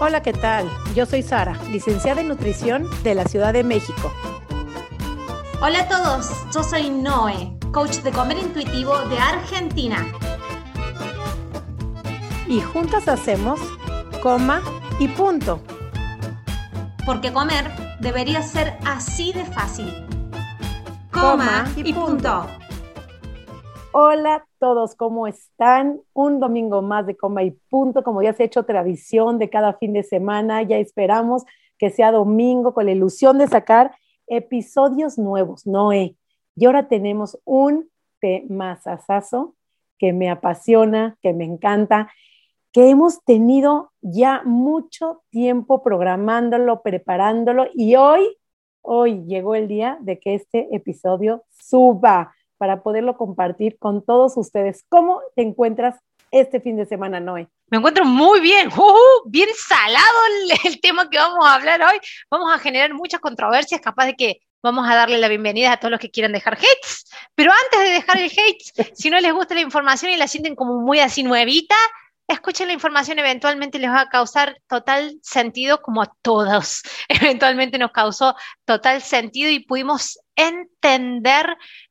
Hola, ¿qué tal? Yo soy Sara, licenciada en nutrición de la Ciudad de México. Hola a todos, yo soy Noé, coach de comer intuitivo de Argentina. Y juntas hacemos coma y punto. Porque comer debería ser así de fácil. Coma, y, punto. Hola a todos, ¿cómo están? Un domingo más de coma y punto, como ya se ha hecho tradición de cada fin de semana, ya esperamos que sea domingo con la ilusión de sacar episodios nuevos, Noé. Y ahora tenemos un temazazazo que me apasiona, que me encanta, que hemos tenido ya mucho tiempo programándolo, preparándolo y hoy, hoy llegó el día de que este episodio suba para poderlo compartir con todos ustedes. ¿Cómo te encuentras este fin de semana, Noé? Me encuentro muy bien, uh, bien salado el, tema que vamos a hablar hoy. Vamos a generar muchas controversias, capaz de que vamos a darle la bienvenida a todos los que quieran dejar hates. Pero antes de dejar el hate, si no les gusta la información y la sienten como muy así nuevita, escuchen la información, eventualmente les va a causar total sentido, como a todos. Eventualmente nos causó total sentido y pudimos entender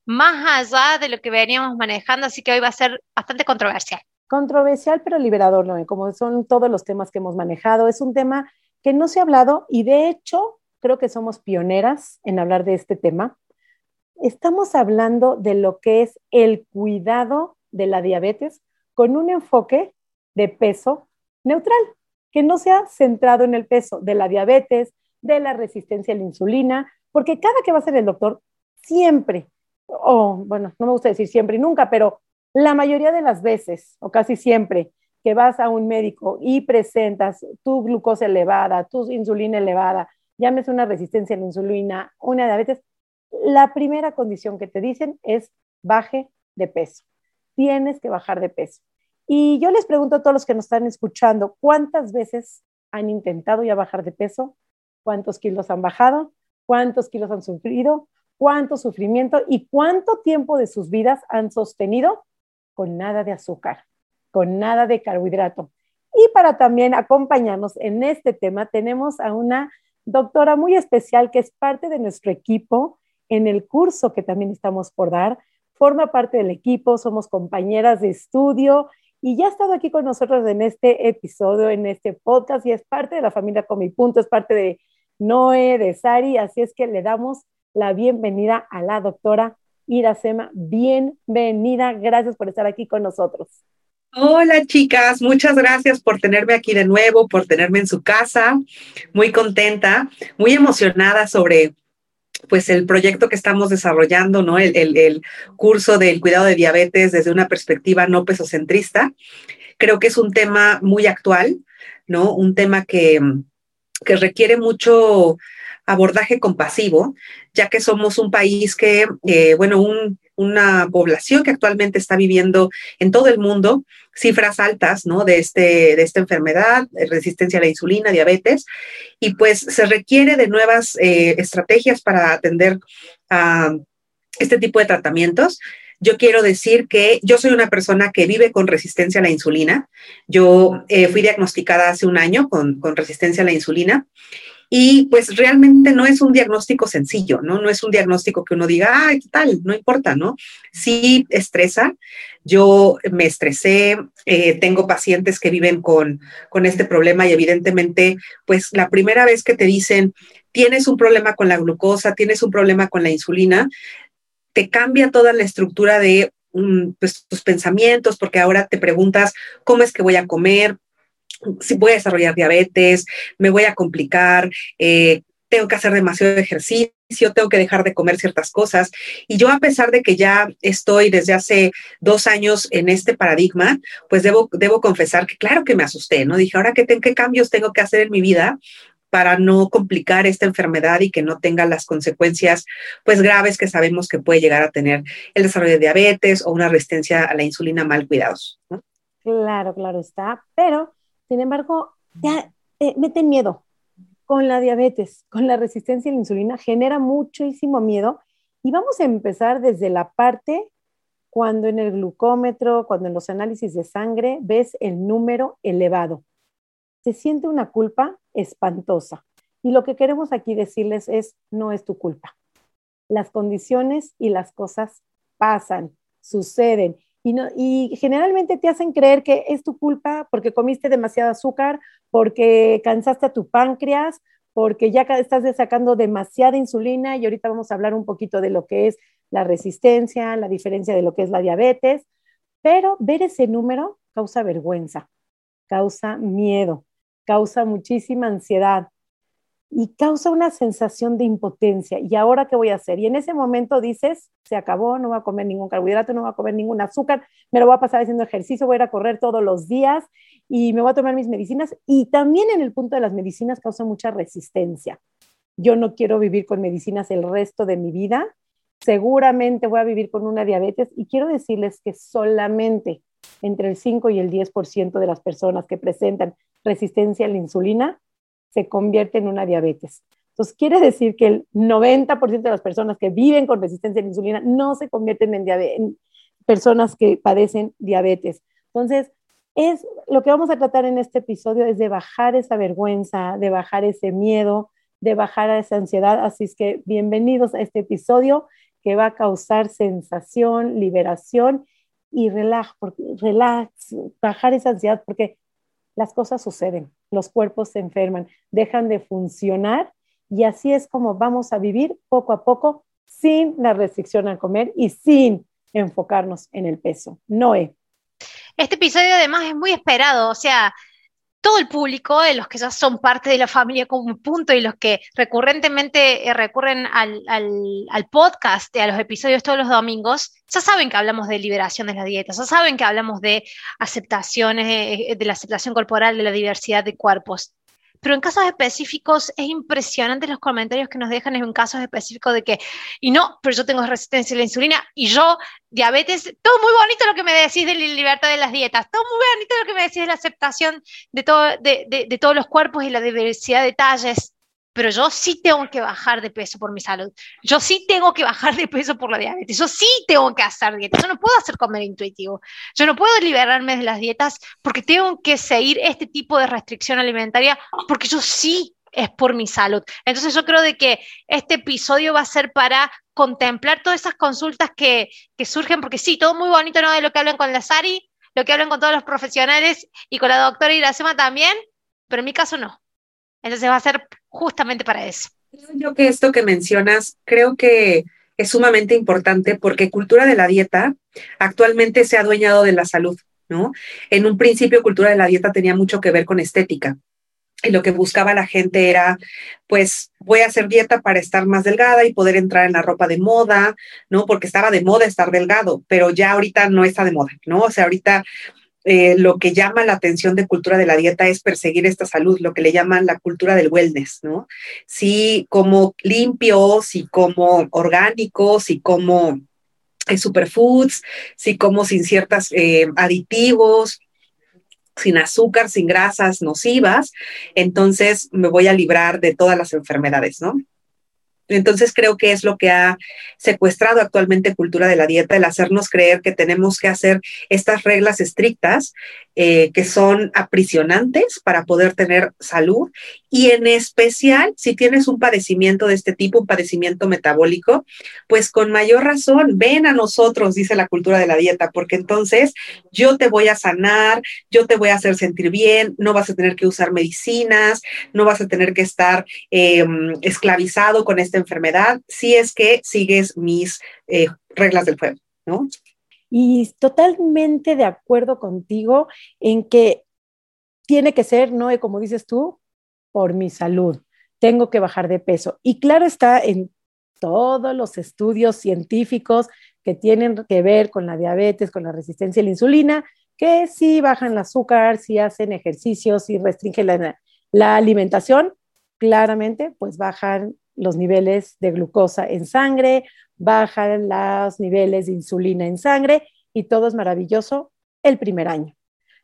más allá de lo que veníamos manejando, así que hoy va a ser bastante controversial. Controversial, pero liberador, ¿no? Como son todos los temas que hemos manejado. Es un tema que no se ha hablado y de hecho creo que somos pioneras en hablar de este tema. Estamos hablando de lo que es el cuidado de la diabetes con un enfoque de peso neutral, que no sea centrado en el peso de la diabetes, de la resistencia a la insulina, porque cada que va a ser el doctor, siempre, o bueno, no me gusta decir siempre y nunca, pero la mayoría de las veces, o casi siempre, que vas a un médico y presentas tu glucosa elevada, tu insulina elevada, llámese una resistencia a la insulina, una diabetes, la primera condición que te dicen es baje de peso. Tienes que bajar de peso. Y yo les pregunto a todos los que nos están escuchando, ¿cuántas veces han intentado ya bajar de peso? ¿Cuántos kilos han bajado? ¿Cuántos kilos han sufrido? ¿Cuánto sufrimiento y cuánto tiempo de sus vidas han sostenido con nada de azúcar, con nada de carbohidrato? Y para también acompañarnos en este tema, tenemos a una doctora muy especial que es parte de nuestro equipo en el curso que también estamos por dar. Forma parte del equipo, somos compañeras de estudio y ya ha estado aquí con nosotros en este episodio, en este podcast, y es parte de la familia Comi Punto, es parte de Noé, de Sari, así es que le damos la bienvenida a la doctora Iracema. Bienvenida, gracias por estar aquí con nosotros. Hola chicas, muchas gracias por tenerme aquí de nuevo, por tenerme en su casa. Muy contenta, muy emocionada sobre pues el proyecto que estamos desarrollando, ¿no? El, curso del cuidado de diabetes desde una perspectiva no pesocentrista. Creo que es un tema muy actual, ¿no? Un tema que, que requiere mucho abordaje compasivo, ya que somos un país que, eh, bueno, un, una población que actualmente está viviendo en todo el mundo cifras altas, ¿no? De, este, de esta enfermedad, resistencia a la insulina, diabetes, y pues se requiere de nuevas eh, estrategias para atender a este tipo de tratamientos. Yo quiero decir que yo soy una persona que vive con resistencia a la insulina. Yo eh, fui diagnosticada hace un año con, con resistencia a la insulina y pues realmente no es un diagnóstico sencillo, ¿no? No es un diagnóstico que uno diga, ay, ¿qué tal? No importa, ¿no? Sí estresa. Yo me estresé, eh, tengo pacientes que viven con, con este problema y evidentemente, pues la primera vez que te dicen, tienes un problema con la glucosa, tienes un problema con la insulina, te cambia toda la estructura de mm, pues, tus pensamientos, porque ahora te preguntas cómo es que voy a comer, si voy a desarrollar diabetes, me voy a complicar, eh, tengo que hacer demasiado ejercicio, tengo que dejar de comer ciertas cosas. Y yo a pesar de que ya estoy desde hace dos años en este paradigma, pues debo, debo confesar que claro que me asusté, ¿no? Dije, ahora qué, qué cambios tengo que hacer en mi vida para no complicar esta enfermedad y que no tenga las consecuencias pues graves que sabemos que puede llegar a tener el desarrollo de diabetes o una resistencia a la insulina mal cuidados. Claro, claro está, pero sin embargo, ya eh, meten miedo con la diabetes, con la resistencia a la insulina, genera muchísimo miedo. Y vamos a empezar desde la parte cuando en el glucómetro, cuando en los análisis de sangre ves el número elevado. se siente una culpa espantosa. Y lo que queremos aquí decirles es, no es tu culpa. Las condiciones y las cosas pasan, suceden. Y, y, generalmente te hacen creer que es tu culpa porque comiste demasiado azúcar, porque cansaste tu páncreas, porque ya estás sacando demasiada insulina y ahorita vamos a hablar un poquito de lo que es la resistencia, la diferencia de lo que es la diabetes, pero ver ese número causa vergüenza, causa miedo, causa muchísima ansiedad y causa una sensación de impotencia. ¿Y ahora qué voy a hacer? Y en ese momento dices, se acabó, no voy a comer ningún carbohidrato, no voy a comer ningún azúcar, me lo voy a pasar haciendo ejercicio, voy a ir a correr todos los días y me voy a tomar mis medicinas. Y también en el punto de las medicinas causa mucha resistencia. Yo no quiero vivir con medicinas el resto de mi vida. Seguramente voy a vivir con una diabetes y quiero decirles que solamente entre el 5 y el 10% de las personas que presentan resistencia a la insulina se convierte en una diabetes. Entonces, quiere decir que el 90% de las personas que viven con resistencia a la insulina no se convierten en, en personas que padecen diabetes. Entonces, es lo que vamos a tratar en este episodio es de bajar esa vergüenza, de bajar ese miedo, de bajar esa ansiedad. Así es que bienvenidos a este episodio que va a causar sensación, liberación y relax, relax, bajar esa ansiedad, porque las cosas suceden, los cuerpos se enferman, dejan de funcionar y así es como vamos a vivir poco a poco sin la restricción al comer y sin enfocarnos en el peso. Noé. Este episodio además es muy esperado, o sea, todo el público, de los que ya son parte de la familia como punto y los que recurrentemente eh, recurren al, podcast, a los episodios todos los domingos, ya saben que hablamos de liberación de las dietas, ya saben que hablamos de aceptaciones, eh, de la aceptación corporal, de la diversidad de cuerpos. Pero en casos específicos es impresionante los comentarios que nos dejan en casos específicos de que, y no, pero yo tengo resistencia a la insulina y yo diabetes, todo muy bonito lo que me decís de la libertad de las dietas, todo muy bonito lo que me decís de la aceptación de, todo, de, de todos los cuerpos y la diversidad de talles, pero yo sí tengo que bajar de peso por mi salud. Yo sí tengo que bajar de peso por la diabetes. Yo sí tengo que hacer dietas. Yo no puedo hacer comer intuitivo. Yo no puedo liberarme de las dietas porque tengo que seguir este tipo de restricción alimentaria porque yo sí es por mi salud. Entonces yo creo de que este episodio va a ser para contemplar todas esas consultas que, que surgen, porque sí, todo muy bonito, ¿no? De lo que hablan con la Sari, lo que hablan con todos los profesionales y con la doctora Iracema también, pero en mi caso no. Entonces va a ser justamente para eso. Yo que esto que mencionas, creo que es sumamente importante porque cultura de la dieta actualmente se ha adueñado de la salud, ¿no? En un principio, cultura de la dieta tenía mucho que ver con estética. Y lo que buscaba la gente era, pues, voy a hacer dieta para estar más delgada y poder entrar en la ropa de moda, ¿no? Porque estaba de moda estar delgado, pero ya ahorita no está de moda, ¿no? O sea, ahorita eh, lo que llama la atención de cultura de la dieta es perseguir esta salud, lo que le llaman la cultura del wellness, ¿no? Sí, como limpios, sí como orgánicos, sí como eh, superfoods, sí como sin ciertos eh, aditivos, sin azúcar, sin grasas nocivas, entonces me voy a librar de todas las enfermedades, ¿no? Entonces creo que es lo que ha secuestrado actualmente cultura de la dieta, el hacernos creer que tenemos que hacer estas reglas estrictas eh, que son aprisionantes para poder tener salud. Y en especial si tienes un padecimiento de este tipo, un padecimiento metabólico, pues con mayor razón, ven a nosotros, dice la cultura de la dieta, porque entonces yo te voy a sanar, yo te voy a hacer sentir bien, no vas a tener que usar medicinas, no vas a tener que estar em, esclavizado con esta enfermedad, si es que sigues mis eh, reglas del juego, ¿no? Y totalmente de acuerdo contigo en que tiene que ser, ¿no? Como dices tú, por mi salud. Tengo que bajar de peso. Y claro está en todos los estudios científicos que tienen que ver con la diabetes, con la resistencia a la insulina, que si bajan el azúcar, si hacen ejercicios, si restringen la, la alimentación, claramente pues bajan los niveles de glucosa en sangre, bajan los niveles de insulina en sangre y todo es maravilloso el primer año.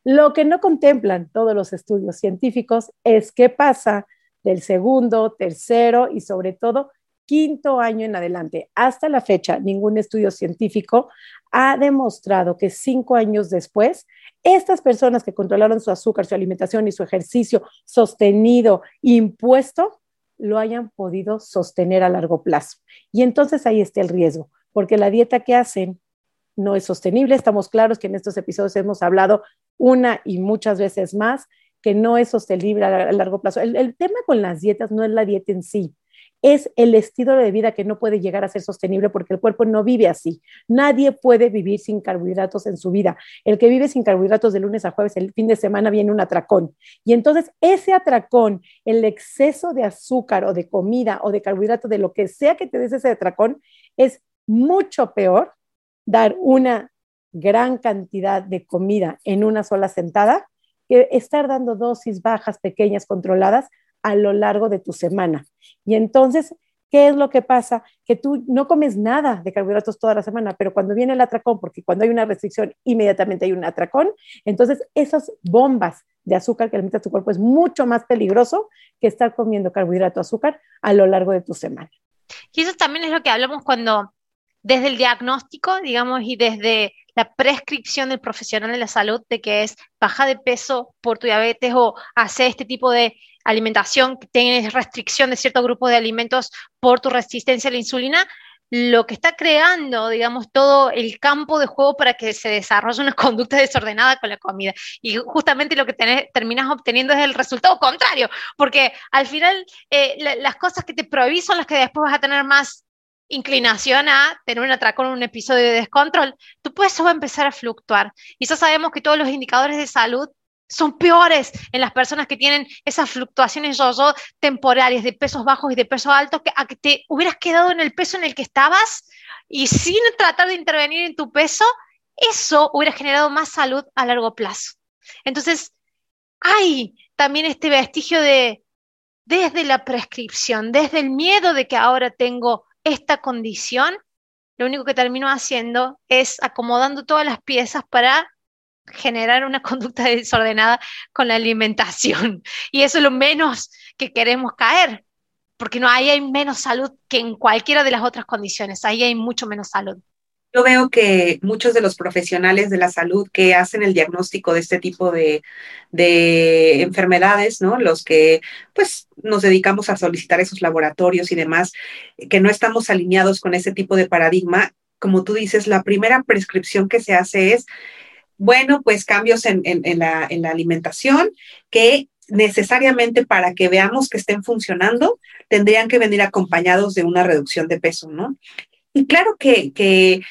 Lo que no contemplan todos los estudios científicos es qué pasa del segundo, tercero y sobre todo quinto año en adelante. Hasta la fecha, ningún estudio científico ha demostrado que cinco años después, estas personas que controlaron su azúcar, su alimentación y su ejercicio sostenido, impuesto, lo hayan podido sostener a largo plazo. Y entonces ahí está el riesgo, porque la dieta que hacen no es sostenible. Estamos claros que en estos episodios hemos hablado una y muchas veces más que no es sostenible a largo plazo. El, el tema con las dietas no es la dieta en sí, es el estilo de vida que no puede llegar a ser sostenible porque el cuerpo no vive así. Nadie puede vivir sin carbohidratos en su vida. El que vive sin carbohidratos de lunes a jueves, el fin de semana viene un atracón. Y entonces ese atracón, el exceso de azúcar o de comida o de carbohidrato, de lo que sea que te des ese atracón, es mucho peor dar una gran cantidad de comida en una sola sentada que estar dando dosis bajas, pequeñas, controladas a lo largo de tu semana. Y entonces, ¿qué es lo que pasa? Que tú no comes nada de carbohidratos toda la semana, pero cuando viene el atracón, porque cuando hay una restricción, inmediatamente hay un atracón, entonces esas bombas de azúcar que alimentas tu cuerpo es mucho más peligroso que estar comiendo carbohidrato azúcar a lo largo de tu semana. Y eso también es lo que hablamos cuando desde el diagnóstico, digamos, y desde la prescripción del profesional de la salud de que es baja de peso por tu diabetes o hacer este tipo de alimentación, que tienes restricción de cierto grupo de alimentos por tu resistencia a la insulina, lo que está creando, digamos, todo el campo de juego para que se desarrolle una conducta desordenada con la comida. Y justamente lo que terminas obteniendo es el resultado contrario, porque al final eh, las cosas que te prohibís son las que después vas a tener más inclinación a tener un atracón un episodio de descontrol, tu peso va a empezar a fluctuar. Y ya sabemos que todos los indicadores de salud son peores en las personas que tienen esas fluctuaciones yo-yo temporarias de pesos bajos y de pesos altos que a que te hubieras quedado en el peso en el que estabas y sin tratar de intervenir en tu peso, eso hubiera generado más salud a largo plazo. Entonces, hay también este vestigio de, desde la prescripción, desde el miedo de que ahora tengo esta condición, lo único que termino haciendo es acomodando todas las piezas para generar una conducta desordenada con la alimentación. Y eso es lo menos que queremos caer, porque no, ahí hay menos salud que en cualquiera de las otras condiciones, ahí hay mucho menos salud. Yo veo que muchos de los profesionales de la salud que hacen el diagnóstico de este tipo de, de, enfermedades, ¿no? Los que pues nos dedicamos a solicitar esos laboratorios y demás, que no estamos alineados con ese tipo de paradigma, como tú dices, la primera prescripción que se hace es, bueno, pues cambios en la alimentación que necesariamente para que veamos que estén funcionando, tendrían que venir acompañados de una reducción de peso, ¿no? Y claro que,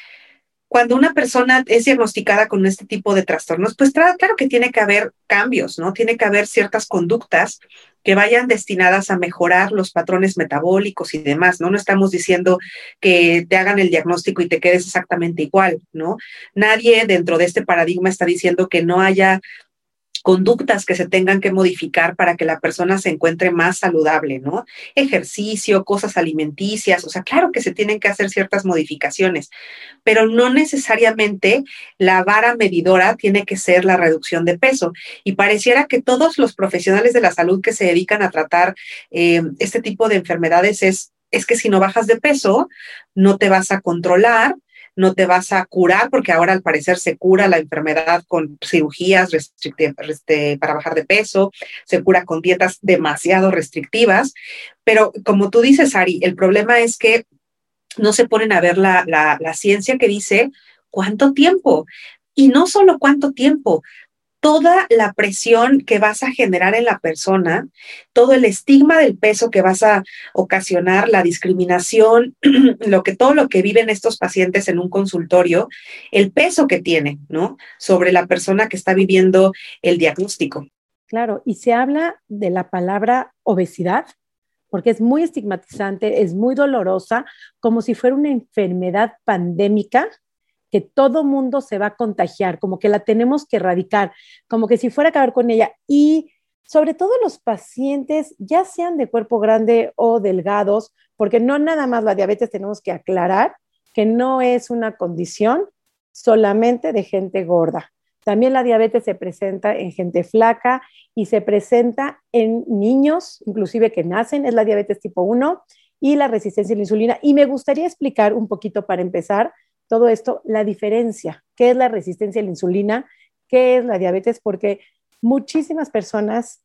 cuando una persona es diagnosticada con este tipo de trastornos, pues claro que tiene que haber cambios, ¿no? Tiene que haber ciertas conductas que vayan destinadas a mejorar los patrones metabólicos y demás, ¿no? No estamos diciendo que te hagan el diagnóstico y te quedes exactamente igual, ¿no? Nadie dentro de este paradigma está diciendo que no haya conductas que se tengan que modificar para que la persona se encuentre más saludable, ¿no? Ejercicio, cosas alimenticias, o sea, claro que se tienen que hacer ciertas modificaciones, pero no necesariamente la vara medidora tiene que ser la reducción de peso. Y pareciera que todos los profesionales de la salud que se dedican a tratar eh, este tipo de enfermedades es es que si no bajas de peso, no te vas a controlar, no te vas a curar, porque ahora al parecer se cura la enfermedad con cirugías este, para bajar de peso, se cura con dietas demasiado restrictivas, pero como tú dices, Ari, el problema es que no se ponen a ver la, la ciencia que dice cuánto tiempo. Y no solo cuánto tiempo, toda la presión que vas a generar en la persona, todo el estigma del peso que vas a ocasionar, la discriminación, lo que todo lo que viven estos pacientes en un consultorio, el peso que tiene, ¿no? Sobre la persona que está viviendo el diagnóstico. Claro, y se habla de la palabra obesidad porque es muy estigmatizante, es muy dolorosa, como si fuera una enfermedad pandémica que todo mundo se va a contagiar, como que la tenemos que erradicar, como que si fuera a acabar con ella. Y sobre todo los pacientes, ya sean de cuerpo grande o delgados, porque no nada más la diabetes tenemos que aclarar que no es una condición solamente de gente gorda. También la diabetes se presenta en gente flaca y se presenta en niños, inclusive que nacen, es la diabetes tipo 1, y la resistencia a la insulina. Y me gustaría explicar un poquito para empezar todo esto, la diferencia, qué es la resistencia a la insulina, qué es la diabetes, porque muchísimas personas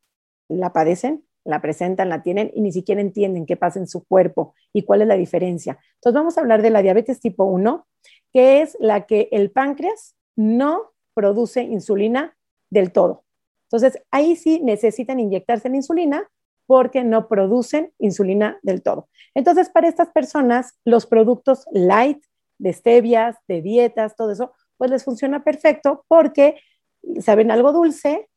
la padecen, la presentan, la tienen y ni siquiera entienden qué pasa en su cuerpo y cuál es la diferencia. Entonces vamos a hablar de la diabetes tipo 1, que es la que el páncreas no produce insulina del todo. Entonces ahí sí necesitan inyectarse la insulina porque no producen insulina del todo. Entonces para estas personas los productos light de stevias, de dietas, todo eso, pues les funciona perfecto porque saben algo dulce,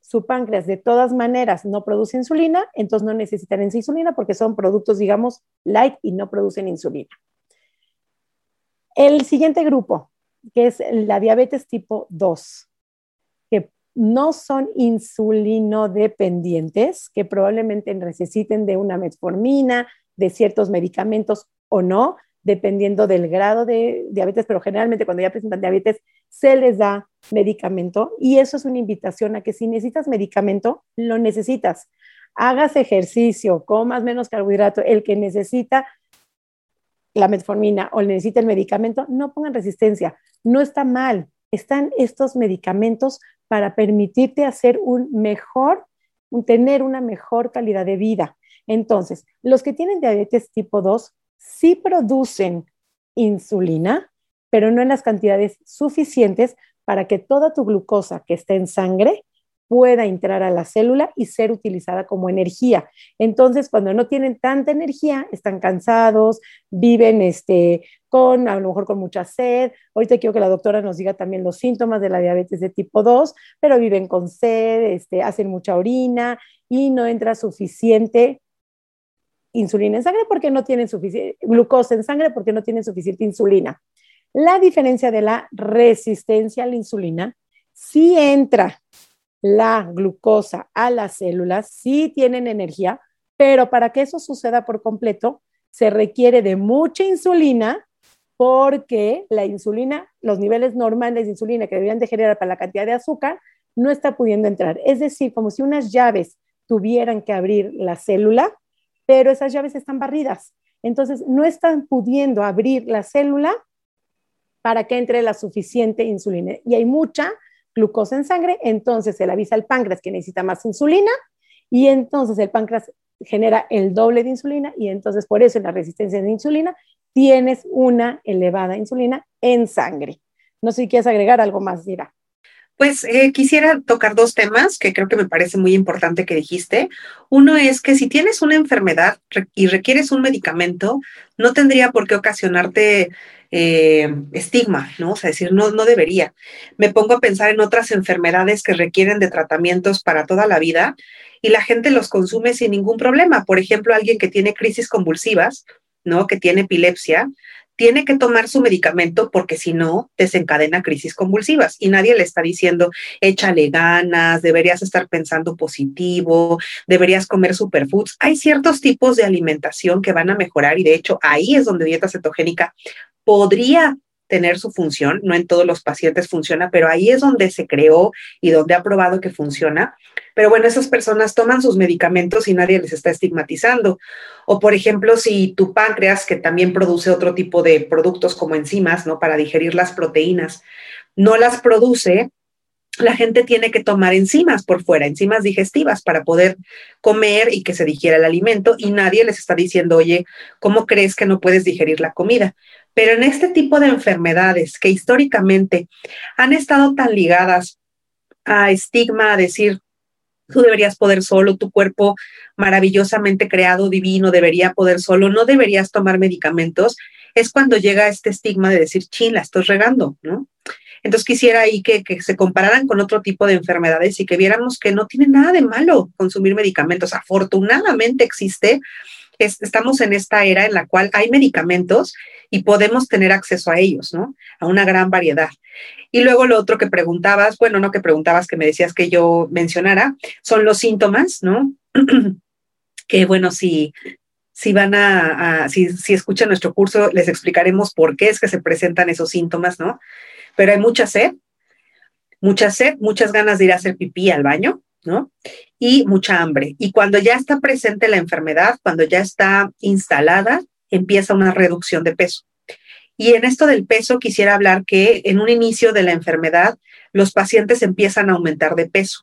su páncreas de todas maneras no produce insulina, entonces no necesitan insulina porque son productos, digamos, light y no producen insulina. El siguiente grupo, que es la diabetes tipo 2, que no son insulinodependientes, que probablemente necesiten de una metformina, de ciertos medicamentos o no, dependiendo del grado de diabetes, pero generalmente cuando ya presentan diabetes se les da medicamento y eso es una invitación a que si necesitas medicamento, lo necesitas. Hagas ejercicio, comas menos carbohidrato, el que necesita la metformina o necesita el medicamento, no pongan resistencia, no está mal. Están estos medicamentos para permitirte hacer un mejor, tener una mejor calidad de vida. Entonces, los que tienen diabetes tipo 2 sí producen insulina, pero no en las cantidades suficientes para que toda tu glucosa que está en sangre pueda entrar a la célula y ser utilizada como energía. Entonces, cuando no tienen tanta energía, están cansados, viven este, con, a lo mejor con mucha sed. Ahorita quiero que la doctora nos diga también los síntomas de la diabetes de tipo 2, pero viven con sed, este, hacen mucha orina y no entra suficiente insulina en sangre porque no tienen suficiente, glucosa en sangre porque no tienen suficiente insulina. La diferencia de la resistencia a la insulina, si entra la glucosa a las células, sí tienen energía, pero para que eso suceda por completo, se requiere de mucha insulina porque la insulina, los niveles normales de insulina que deberían de generar para la cantidad de azúcar, no está pudiendo entrar. Es decir, como si unas llaves tuvieran que abrir la célula pero esas llaves están barridas. Entonces, no están pudiendo abrir la célula para que entre la suficiente insulina. Y hay mucha glucosa en sangre, entonces se le avisa al páncreas que necesita más insulina y entonces el páncreas genera el doble de insulina y entonces por eso en la resistencia de insulina tienes una elevada insulina en sangre. No sé si quieres agregar algo más, Dira. Pues eh, quisiera tocar dos temas que creo que me parece muy importante que dijiste. Uno es que si tienes una enfermedad y requieres un medicamento, no tendría por qué ocasionarte eh, estigma, ¿no? O sea, decir, no, no debería. Me pongo a pensar en otras enfermedades que requieren de tratamientos para toda la vida y la gente los consume sin ningún problema. Por ejemplo, alguien que tiene crisis convulsivas, ¿no? Que tiene epilepsia, tiene que tomar su medicamento porque si no, desencadena crisis convulsivas y nadie le está diciendo, échale ganas, deberías estar pensando positivo, deberías comer superfoods. Hay ciertos tipos de alimentación que van a mejorar y de hecho ahí es donde dieta cetogénica podría tener su función, no en todos los pacientes funciona, pero ahí es donde se creó y donde ha probado que funciona. Pero bueno, esas personas toman sus medicamentos y nadie les está estigmatizando. O por ejemplo, si tu páncreas, que también produce otro tipo de productos como enzimas, ¿no? Para digerir las proteínas, no las produce, la gente tiene que tomar enzimas por fuera, enzimas digestivas para poder comer y que se digiera el alimento y nadie les está diciendo, oye, ¿cómo crees que no puedes digerir la comida? Pero en este tipo de enfermedades que históricamente han estado tan ligadas a estigma, a decir, tú deberías poder solo, tu cuerpo maravillosamente creado, divino, debería poder solo, no deberías tomar medicamentos, es cuando llega este estigma de decir, chin, la estoy regando, ¿no? Entonces quisiera ahí que, se compararan con otro tipo de enfermedades y que viéramos que no tiene nada de malo consumir medicamentos. Afortunadamente existe, estamos en esta era en la cual hay medicamentos y podemos tener acceso a ellos, ¿no? A una gran variedad. Y luego lo otro que preguntabas, bueno, no que preguntabas, que me decías que yo mencionara, son los síntomas, ¿no? que bueno, si, si van a, si, si escuchan nuestro curso, les explicaremos por qué es que se presentan esos síntomas, ¿no? pero hay mucha sed, mucha sed, muchas ganas de ir a hacer pipí al baño, ¿no? Y mucha hambre. Y cuando ya está presente la enfermedad, cuando ya está instalada, empieza una reducción de peso. Y en esto del peso quisiera hablar que en un inicio de la enfermedad los pacientes empiezan a aumentar de peso.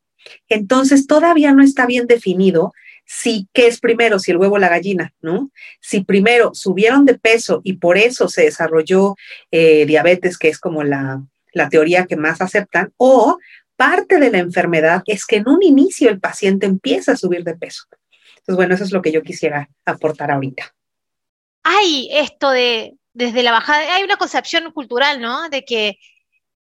Entonces todavía no está bien definido si qué es primero, si el huevo o la gallina, ¿no? Si primero subieron de peso y por eso se desarrolló eh, diabetes, que es como la, la teoría que más aceptan, o parte de la enfermedad es que en un inicio el paciente empieza a subir de peso. Entonces, bueno, eso es lo que yo quisiera aportar ahorita. Hay esto de, desde la bajada, hay una concepción cultural, ¿no? De que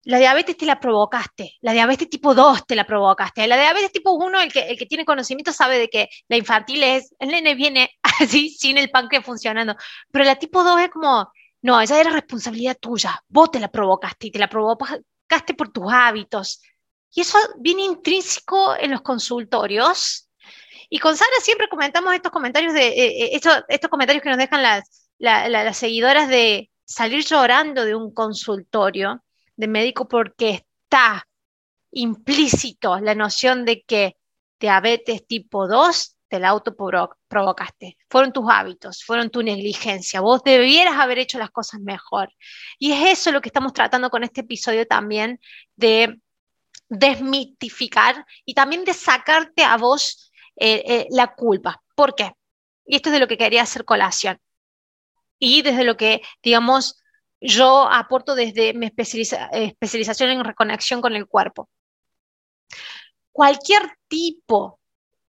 la diabetes te la provocaste, la diabetes tipo 2 te la provocaste, la diabetes tipo 1, el que, el que tiene conocimiento sabe de que la infantil es, el nene viene así sin el páncreas funcionando, pero la tipo 2 es como, no, esa era responsabilidad tuya, vos te la provocaste y te la provocaste por tus hábitos. Y eso viene intrínseco en los consultorios. Y con Sara siempre comentamos estos comentarios de eh, eh, estos, estos, comentarios que nos dejan las, las seguidoras de salir llorando de un consultorio de médico porque está implícito la noción de que diabetes tipo 2 te la autoprovocaste. Fueron tus hábitos, fueron tu negligencia. Vos debieras haber hecho las cosas mejor. Y es eso lo que estamos tratando con este episodio también, de desmitificar y también de sacarte a vos eh, eh, la culpa. ¿Por qué? Y esto es de lo que quería hacer colación. Y desde lo que, digamos, yo aporto desde mi especialización en reconexión con el cuerpo. Cualquier tipo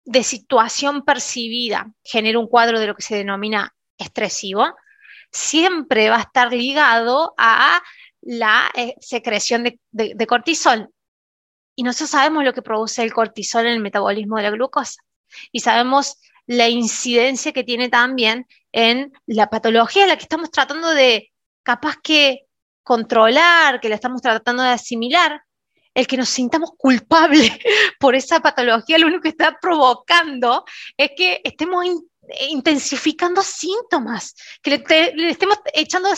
de situación percibida genera un cuadro de lo que se denomina estresivo, siempre va a estar ligado a la eh, secreción de cortisol. Y nosotros sabemos lo que produce el cortisol en el metabolismo de la glucosa. Y sabemos la incidencia que tiene también en la patología a la que estamos tratando de capaz que controlar, que la estamos tratando de asimilar, el que nos sintamos culpables por esa patología, lo único que está provocando es que estemos intensificando síntomas, que le, estemos echando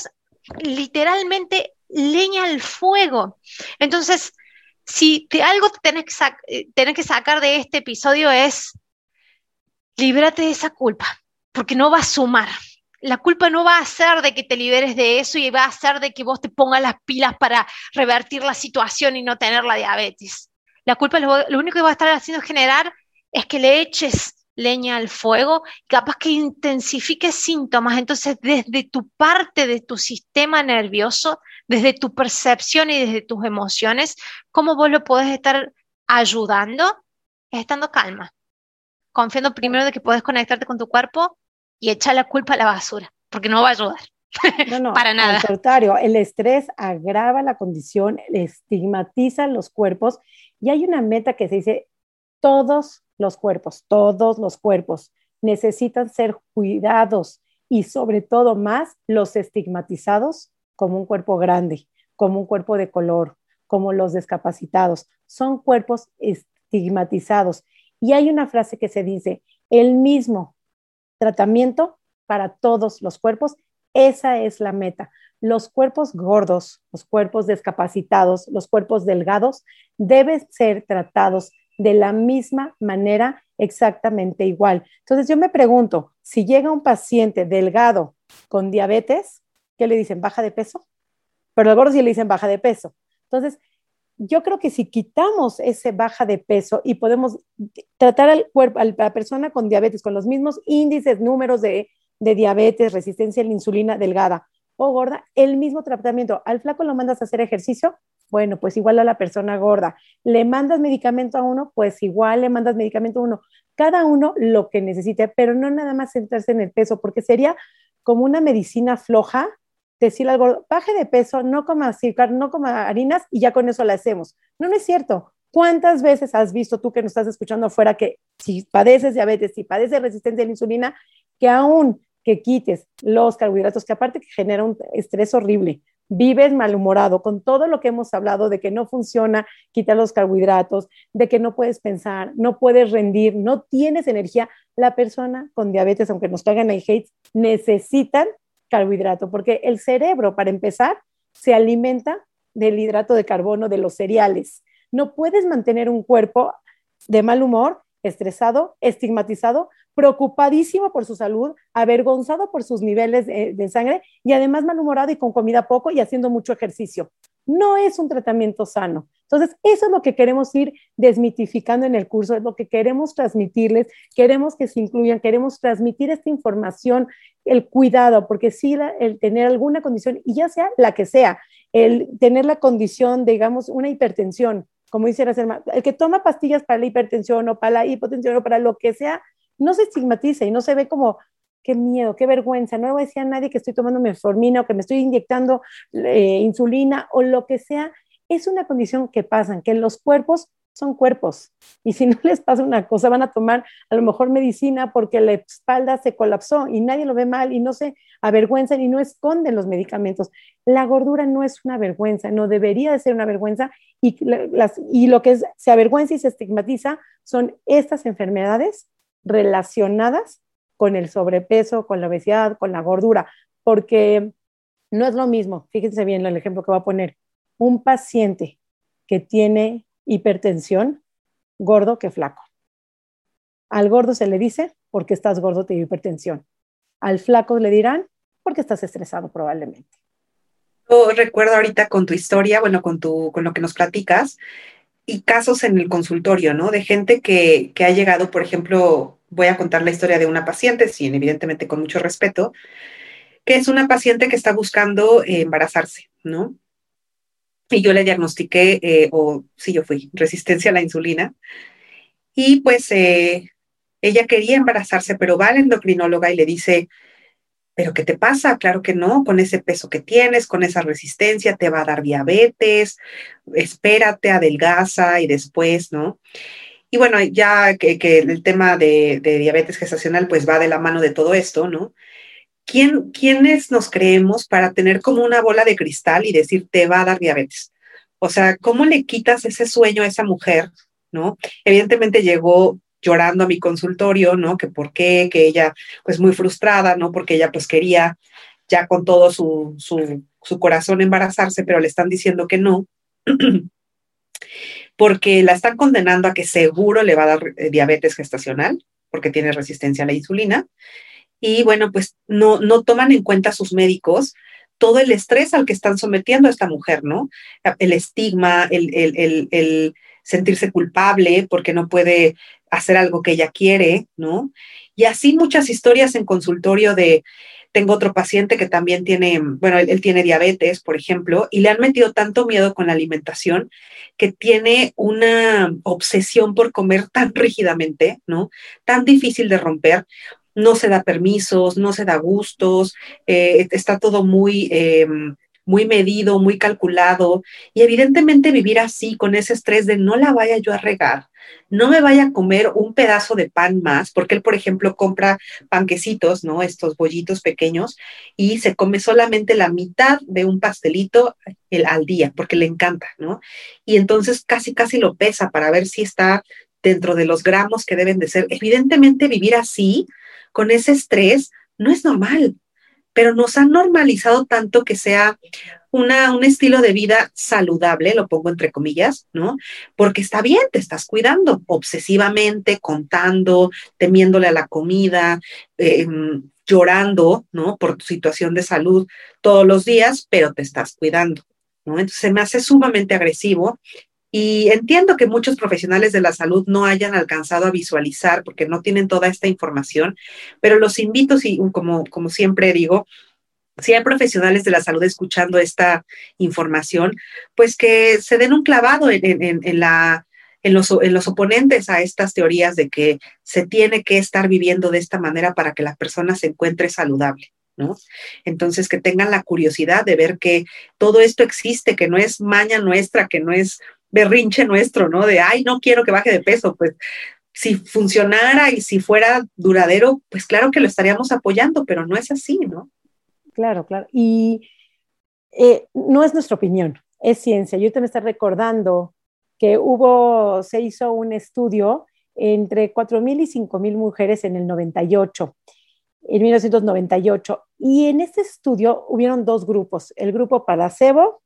literalmente leña al fuego. Entonces, si de algo tenés que, tenés que sacar de este episodio es, líbrate de esa culpa, porque no va a sumar la culpa no va a ser de que te liberes de eso y va a ser de que vos te pongas las pilas para revertir la situación y no tener la diabetes. La culpa lo, único que va a estar haciendo generar es que le eches leña al fuego, capaz que intensifique síntomas. Entonces, desde tu parte de tu sistema nervioso, desde tu percepción y desde tus emociones, ¿cómo vos lo podés estar ayudando? estando calma, confiando primero de que puedes conectarte con tu cuerpo y echar la culpa a la basura, porque no va a ayudar. No, no, Para nada. Al contrario, el estrés agrava la condición, estigmatiza los cuerpos y hay una meta que se dice, todos los cuerpos, todos los cuerpos necesitan ser cuidados y sobre todo más los estigmatizados como un cuerpo grande, como un cuerpo de color, como los discapacitados. Son cuerpos estigmatizados. Y hay una frase que se dice, el mismo tratamiento para todos los cuerpos. Esa es la meta. Los cuerpos gordos, los cuerpos discapacitados, los cuerpos delgados deben ser tratados de la misma manera exactamente igual. Entonces yo me pregunto, si llega un paciente delgado con diabetes, ¿qué le dicen? ¿Baja de peso? Pero al gordo sí le dicen baja de peso. Entonces, yo creo que si quitamos ese baja de peso y podemos tratar al cuerpo, a la persona con diabetes con los mismos índices, números de, de diabetes, resistencia a la insulina delgada o gorda, el mismo tratamiento. Al flaco lo mandas a hacer ejercicio, bueno, pues igual a la persona gorda. Le mandas medicamento a uno, pues igual le mandas medicamento a uno. Cada uno lo que necesite, pero no nada más centrarse en el peso, porque sería como una medicina floja decirle al gordo, baje de peso, no coma azúcar, no coma harinas y ya con eso la hacemos. No, no es cierto. ¿Cuántas veces has visto tú que nos estás escuchando afuera que si padeces diabetes, si padeces resistencia a la insulina, que aún que quites los carbohidratos, que aparte que genera un estrés horrible, vives malhumorado con todo lo que hemos hablado de que no funciona, quitar los carbohidratos, de que no puedes pensar, no puedes rendir, no tienes energía, la persona con diabetes, aunque nos caigan el hate, necesitan carbohidrato, porque el cerebro, para empezar, se alimenta del hidrato de carbono de los cereales. No puedes mantener un cuerpo de mal humor, estresado, estigmatizado, preocupadísimo por su salud, avergonzado por sus niveles de, sangre y además malhumorado y con comida poco y haciendo mucho ejercicio. No es un tratamiento sano. Entonces, eso es lo que queremos ir desmitificando en el curso, es lo que queremos transmitirles, queremos que se incluyan, queremos transmitir esta información, el cuidado, porque sí, el tener alguna condición, y ya sea la que sea, el tener la condición, digamos, una hipertensión, como dice la el que toma pastillas para la hipertensión o para la hipotensión o para lo que sea, no se estigmatiza y no se ve como, qué miedo, qué vergüenza, no le voy a decir a nadie que estoy tomando metformina o que me estoy inyectando eh, insulina o lo que sea, es una condición que pasa, que los cuerpos son cuerpos y si no les pasa una cosa van a tomar a lo mejor medicina porque la espalda se colapsó y nadie lo ve mal y no se avergüenzan y no esconden los medicamentos. La gordura no es una vergüenza, no debería de ser una vergüenza y, las, y lo que se avergüenza y se estigmatiza son estas enfermedades relacionadas con el sobrepeso, con la obesidad, con la gordura, porque no es lo mismo, fíjense bien el ejemplo que voy a poner, un paciente que tiene hipertensión, gordo que flaco. Al gordo se le dice, porque estás gordo, te hipertensión. Al flaco le dirán, porque estás estresado probablemente. Yo recuerdo ahorita con tu historia, bueno, con, tu, con lo que nos platicas, y casos en el consultorio, ¿no? De gente que, que ha llegado, por ejemplo, voy a contar la historia de una paciente, sí, evidentemente con mucho respeto, que es una paciente que está buscando eh, embarazarse, ¿no? Y yo le diagnostiqué, eh, o sí, yo fui, resistencia a la insulina. Y pues eh, ella quería embarazarse, pero va a la endocrinóloga y le dice, ¿pero qué te pasa? Claro que no, con ese peso que tienes, con esa resistencia, te va a dar diabetes, espérate, adelgaza y después, ¿no? Y bueno, ya que, el tema de, diabetes gestacional pues va de la mano de todo esto, ¿no? ¿Quién, ¿Quiénes nos creemos para tener como una bola de cristal y decir te va a dar diabetes? O sea, ¿cómo le quitas ese sueño a esa mujer, ¿no? Evidentemente llegó llorando a mi consultorio, ¿no? Que por qué, que ella pues muy frustrada, ¿no? Porque ella pues quería ya con todo su, su, corazón embarazarse, pero le están diciendo que no. porque la están condenando a que seguro le va a dar eh, diabetes gestacional, porque tiene resistencia a la insulina. Y bueno, pues no, no toman en cuenta sus médicos todo el estrés al que están sometiendo a esta mujer, ¿no? El estigma, el, el sentirse culpable porque no puede hacer algo que ella quiere, ¿no? Y así muchas historias en consultorio de tengo otro paciente que también tiene, bueno, él, tiene diabetes, por ejemplo, y le han metido tanto miedo con la alimentación que tiene una obsesión por comer tan rígidamente, ¿no? Tan difícil de romper. No se da permisos, no se da gustos, eh, está todo muy... Em, muy medido, muy calculado, y evidentemente vivir así, con ese estrés de no la vaya yo a regar, no me vaya a comer un pedazo de pan más, porque él, por ejemplo, compra panquecitos, ¿no? Estos bollitos pequeños, y se come solamente la mitad de un pastelito el, al día, porque le encanta, ¿no? Y entonces casi, casi lo pesa para ver si está dentro de los gramos que deben de ser. Evidentemente, vivir así, con ese estrés, no es normal pero nos han normalizado tanto que sea una, un estilo de vida saludable, lo pongo entre comillas, ¿no? Porque está bien, te estás cuidando obsesivamente, contando, temiéndole a la comida, em, llorando, ¿no? Por tu situación de salud todos los días, pero te estás cuidando, ¿no? Entonces se me hace sumamente agresivo y entiendo que muchos profesionales de la salud no hayan alcanzado a visualizar porque no tienen toda esta información, pero los invito, si, como, como siempre digo, si hay profesionales de la salud escuchando esta información, pues que se den un clavado en, la, en, los, en los oponentes a estas teorías de que se tiene que estar viviendo de esta manera para que la persona se encuentre saludable. ¿No? Entonces, que tengan la curiosidad de ver que todo esto existe, que no es maña nuestra, que no es berrinche nuestro, ¿no? De, ay, no quiero que baje de peso, pues si funcionara y si fuera duradero, pues claro que lo estaríamos apoyando, pero no es así, ¿no? Claro, claro. Y eh, no es nuestra opinión, es ciencia. Yo te me estoy recordando que hubo, se hizo un estudio entre 4.000 y 5.000 mujeres en el 98, en 1998. Y en este estudio hubieron dos grupos, el grupo placebo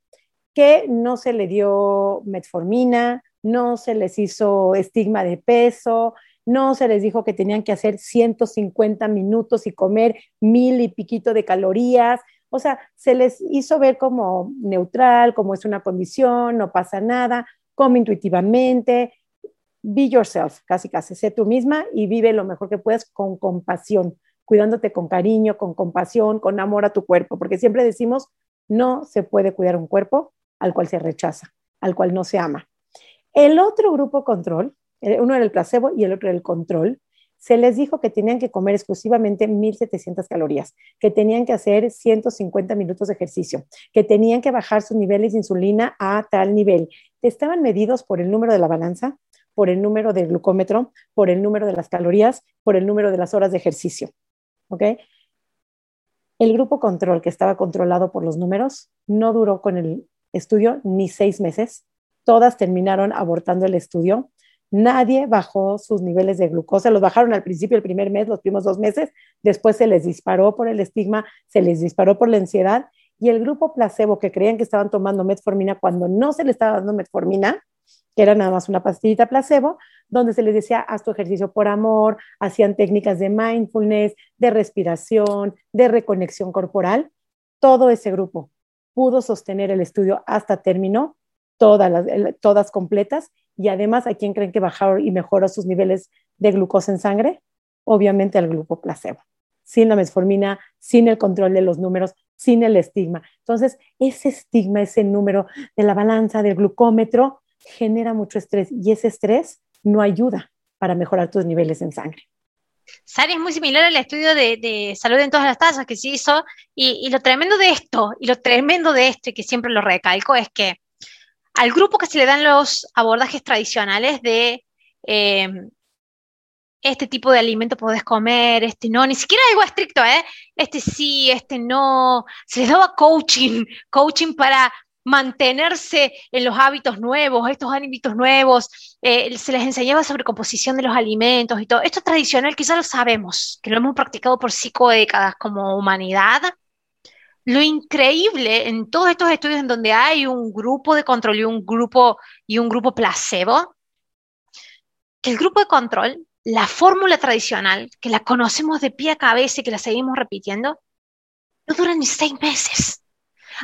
que no se le dio metformina no se les hizo estigma de peso, no se les dijo que tenían que hacer 150 minutos y comer mil y piquito de calorías. O sea, se les hizo ver como neutral, como es una condición, no pasa nada, come intuitivamente, be yourself, casi casi, sé tú misma y vive lo mejor que puedas con compasión, cuidándote con cariño, con compasión, con amor a tu cuerpo, porque siempre decimos, no se puede cuidar un cuerpo al cual se rechaza, al cual no se ama. El otro grupo control, eh, uno era el placebo y el otro era el control, se les dijo que tenían que comer exclusivamente 1.700 calorías, que tenían que hacer 150 minutos de ejercicio, que tenían que bajar sus niveles de insulina a tal nivel. Estaban medidos por el número de la balanza, por el número del glucómetro, por el número de las calorías, por el número de las horas de ejercicio. ¿Ok? El grupo control, que estaba controlado por los números, no duró con el estudio ni seis meses. Todas terminaron abortando el estudio. Nadie bajó sus niveles de glucosa. Los bajaron al principio, el primer mes, los primeros dos meses. Después se les disparó por el estigma, se les disparó por la ansiedad. Y el grupo placebo, que creían que estaban tomando metformina cuando no se les estaba dando metformina, que era nada más una pastillita placebo, donde se les decía, haz tu ejercicio por amor, hacían técnicas de mindfulness, de respiración, de reconexión corporal. Todo ese grupo pudo sostener el estudio hasta término, todas, todas completas, y además, ¿a quién creen que bajaron y mejoró sus niveles de glucosa en sangre? Obviamente al grupo placebo, sin la metformina, sin el control de los números, sin el estigma. Entonces, ese estigma, ese número de la balanza, del glucómetro, genera mucho estrés y ese estrés no ayuda para mejorar tus niveles en sangre. Sari es muy similar al estudio de, salud en todas las tasas que se hizo y, lo tremendo de esto, y lo tremendo de esto, y que siempre lo recalco, es que al grupo que se le dan los abordajes tradicionales de eh, este tipo de alimento podés comer, este no, ni siquiera algo estricto, ¿eh? Este sí, este no, se les daba coaching, coaching para mantenerse en los hábitos nuevos, estos hábitos nuevos, eh, se les enseñaba sobre composición de los alimentos y todo. Esto es tradicional que lo sabemos, que lo hemos practicado por cinco décadas como humanidad. Lo increíble en todos estos estudios en donde hay un grupo de control y un grupo, y un grupo placebo, que el grupo de control, la fórmula tradicional, que la conocemos de pie a cabeza y que la seguimos repitiendo, no dura ni seis meses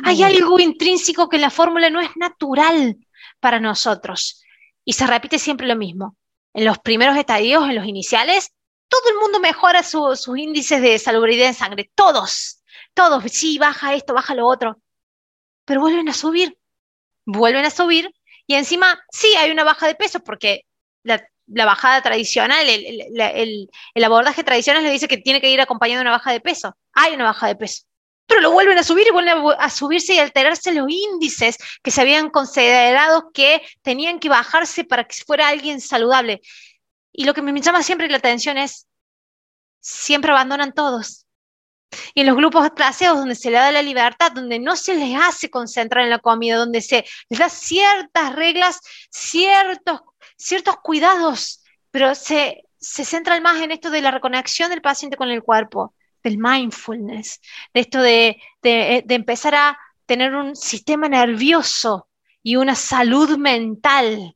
hay algo intrínseco que la fórmula no es natural para nosotros. Y se repite siempre lo mismo. En los primeros estadios, en los iniciales, todo el mundo mejora sus índices de salubridad en sangre. Todos. Todos. Sí, baja esto, baja lo otro. Pero vuelven a subir. Vuelven a subir. Y encima, sí, hay una baja de peso porque la, bajada tradicional, el, el abordaje tradicional le dice que tiene que ir acompañado de una baja de peso. Hay una baja de peso pero lo vuelven a subir y vuelven a, subirse y alterarse los índices que se habían considerado que tenían que bajarse para que fuera alguien saludable. Y lo que me llama siempre la atención es, siempre abandonan todos. Y en los grupos placeos donde se le da la libertad, donde no se les hace concentrar en la comida, donde se les da ciertas reglas, ciertos, ciertos cuidados, pero se, se centran más en esto de la reconexión del paciente con el cuerpo del mindfulness, de esto de, de, empezar a tener un sistema nervioso y una salud mental,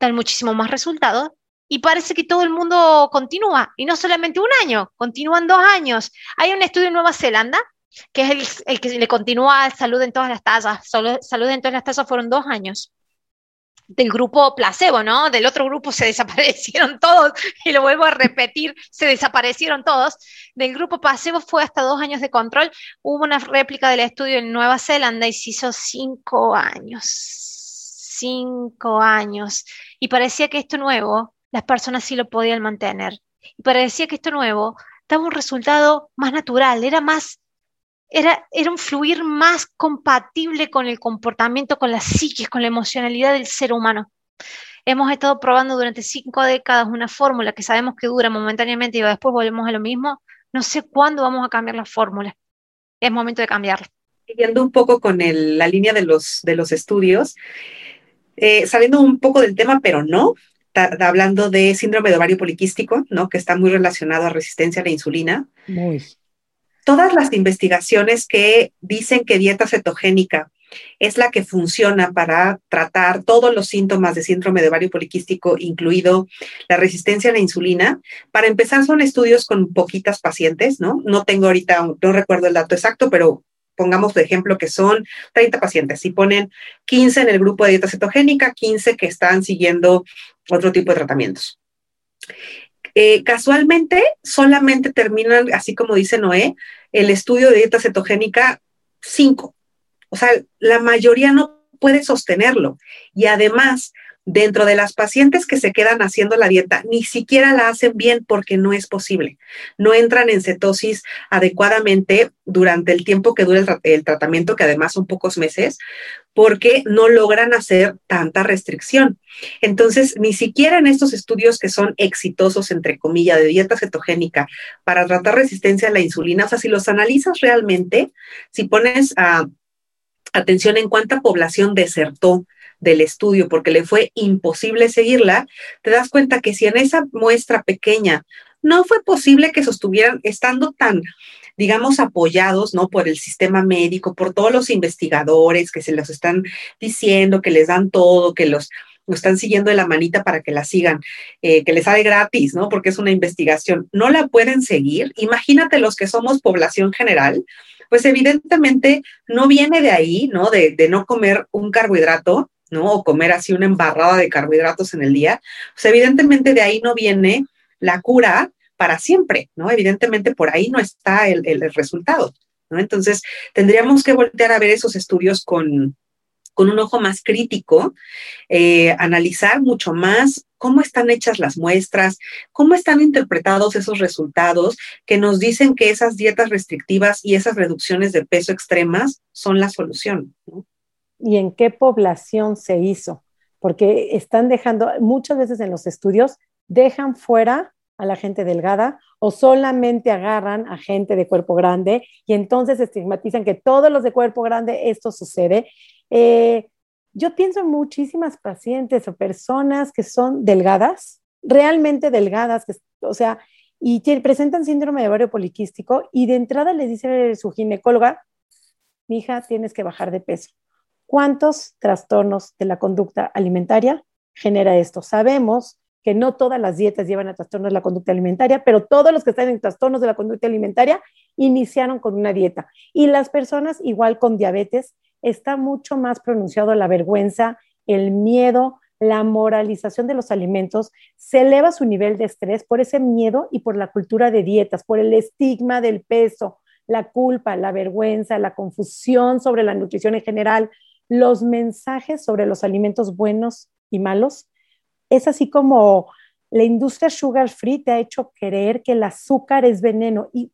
dan muchísimo más resultados. Y parece que todo el mundo continúa, y no solamente un año, continúan dos años. Hay un estudio en Nueva Zelanda, que es el, el que le continúa salud en todas las tasas. Salud en todas las tasas fueron dos años del grupo placebo, ¿no? Del otro grupo se desaparecieron todos, y lo vuelvo a repetir, se desaparecieron todos. Del grupo placebo fue hasta dos años de control. Hubo una réplica del estudio en Nueva Zelanda y se hizo cinco años. Cinco años. Y parecía que esto nuevo, las personas sí lo podían mantener. Y parecía que esto nuevo daba un resultado más natural, era más era, un fluir más compatible con el comportamiento, con la psiquis, con la emocionalidad del ser humano. Hemos estado probando durante cinco décadas una fórmula que sabemos que dura momentáneamente y después volvemos a lo mismo. No sé cuándo vamos a cambiar la fórmula. Es momento de cambiarla. Siguiendo un poco con la línea de los, de los estudios, eh, sabiendo un poco del tema, pero no, hablando de síndrome de ovario poliquístico, ¿no? que está muy relacionado a resistencia a la insulina. Muy todas las investigaciones que dicen que dieta cetogénica es la que funciona para tratar todos los síntomas de síndrome de ovario poliquístico, incluido la resistencia a la insulina. Para empezar, son estudios con poquitas pacientes, ¿no? No tengo ahorita, no recuerdo el dato exacto, pero pongamos de ejemplo que son 30 pacientes y ponen 15 en el grupo de dieta cetogénica, 15 que están siguiendo otro tipo de tratamientos. Eh, casualmente, solamente terminan, así como dice Noé, el estudio de dieta cetogénica 5. O sea, la mayoría no puede sostenerlo. Y además, dentro de las pacientes que se quedan haciendo la dieta, ni siquiera la hacen bien porque no es posible. No entran en cetosis adecuadamente durante el tiempo que dura el, tratamiento, que además son pocos meses, porque no logran hacer tanta restricción. Entonces, ni siquiera en estos estudios que son exitosos, entre comillas, de dieta cetogénica para tratar resistencia a la insulina, o sea, si los analizas realmente, si pones ah, atención en cuánta población desertó del estudio porque le fue imposible seguirla, te das cuenta que si en esa muestra pequeña no fue posible que sostuvieran estando tan digamos, apoyados, ¿no? Por el sistema médico, por todos los investigadores que se los están diciendo, que les dan todo, que los, están siguiendo de la manita para que la sigan, eh, que les sale gratis, ¿no? Porque es una investigación. No la pueden seguir. Imagínate los que somos población general, pues evidentemente no viene de ahí, ¿no? De, de no comer un carbohidrato, ¿no? O comer así una embarrada de carbohidratos en el día. Pues evidentemente de ahí no viene la cura para siempre, ¿no? Evidentemente por ahí no está el, resultado, ¿no? Entonces tendríamos que voltear a ver esos estudios con, un ojo más crítico, eh, analizar mucho más cómo están hechas las muestras, cómo están interpretados esos resultados que nos dicen que esas dietas restrictivas y esas reducciones de peso extremas son la solución. ¿no? Y en qué población se hizo, porque están dejando, muchas veces en los estudios, dejan fuera a la gente delgada o solamente agarran a gente de cuerpo grande y entonces estigmatizan que todos los de cuerpo grande esto sucede. Eh, yo pienso en muchísimas pacientes o personas que son delgadas, realmente delgadas, que, o sea, y presentan síndrome de ovario poliquístico y de entrada le dice su ginecóloga, mi hija, tienes que bajar de peso. ¿Cuántos trastornos de la conducta alimentaria genera esto? Sabemos que no todas las dietas llevan a trastornos de la conducta alimentaria, pero todos los que están en trastornos de la conducta alimentaria iniciaron con una dieta. Y las personas igual con diabetes está mucho más pronunciado la vergüenza, el miedo, la moralización de los alimentos, se eleva su nivel de estrés por ese miedo y por la cultura de dietas, por el estigma del peso, la culpa, la vergüenza, la confusión sobre la nutrición en general, los mensajes sobre los alimentos buenos y malos. Es así como la industria sugar free te ha hecho creer que el azúcar es veneno. ¿Y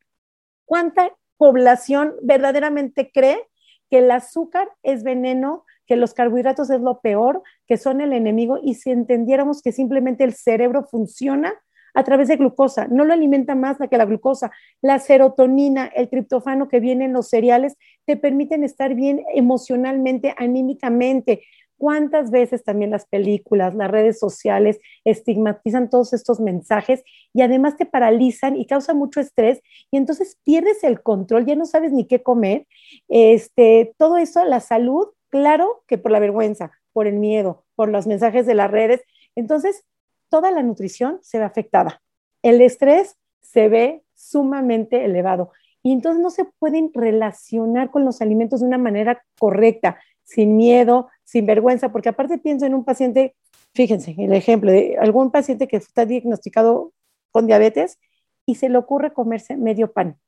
cuánta población verdaderamente cree que el azúcar es veneno, que los carbohidratos es lo peor, que son el enemigo? Y si entendiéramos que simplemente el cerebro funciona a través de glucosa, no lo alimenta más que la glucosa. La serotonina, el triptofano que viene en los cereales, te permiten estar bien emocionalmente, anímicamente. ¿Cuántas veces también las películas, las redes sociales estigmatizan todos estos mensajes y además te paralizan y causan mucho estrés y entonces pierdes el control, ya no sabes ni qué comer? Este, todo eso, la salud, claro que por la vergüenza, por el miedo, por los mensajes de las redes. Entonces, toda la nutrición se ve afectada. El estrés se ve sumamente elevado y entonces no se pueden relacionar con los alimentos de una manera correcta, sin miedo, sin vergüenza, porque aparte pienso en un paciente, fíjense, el ejemplo de algún paciente que está diagnosticado con diabetes y se le ocurre comerse medio pan.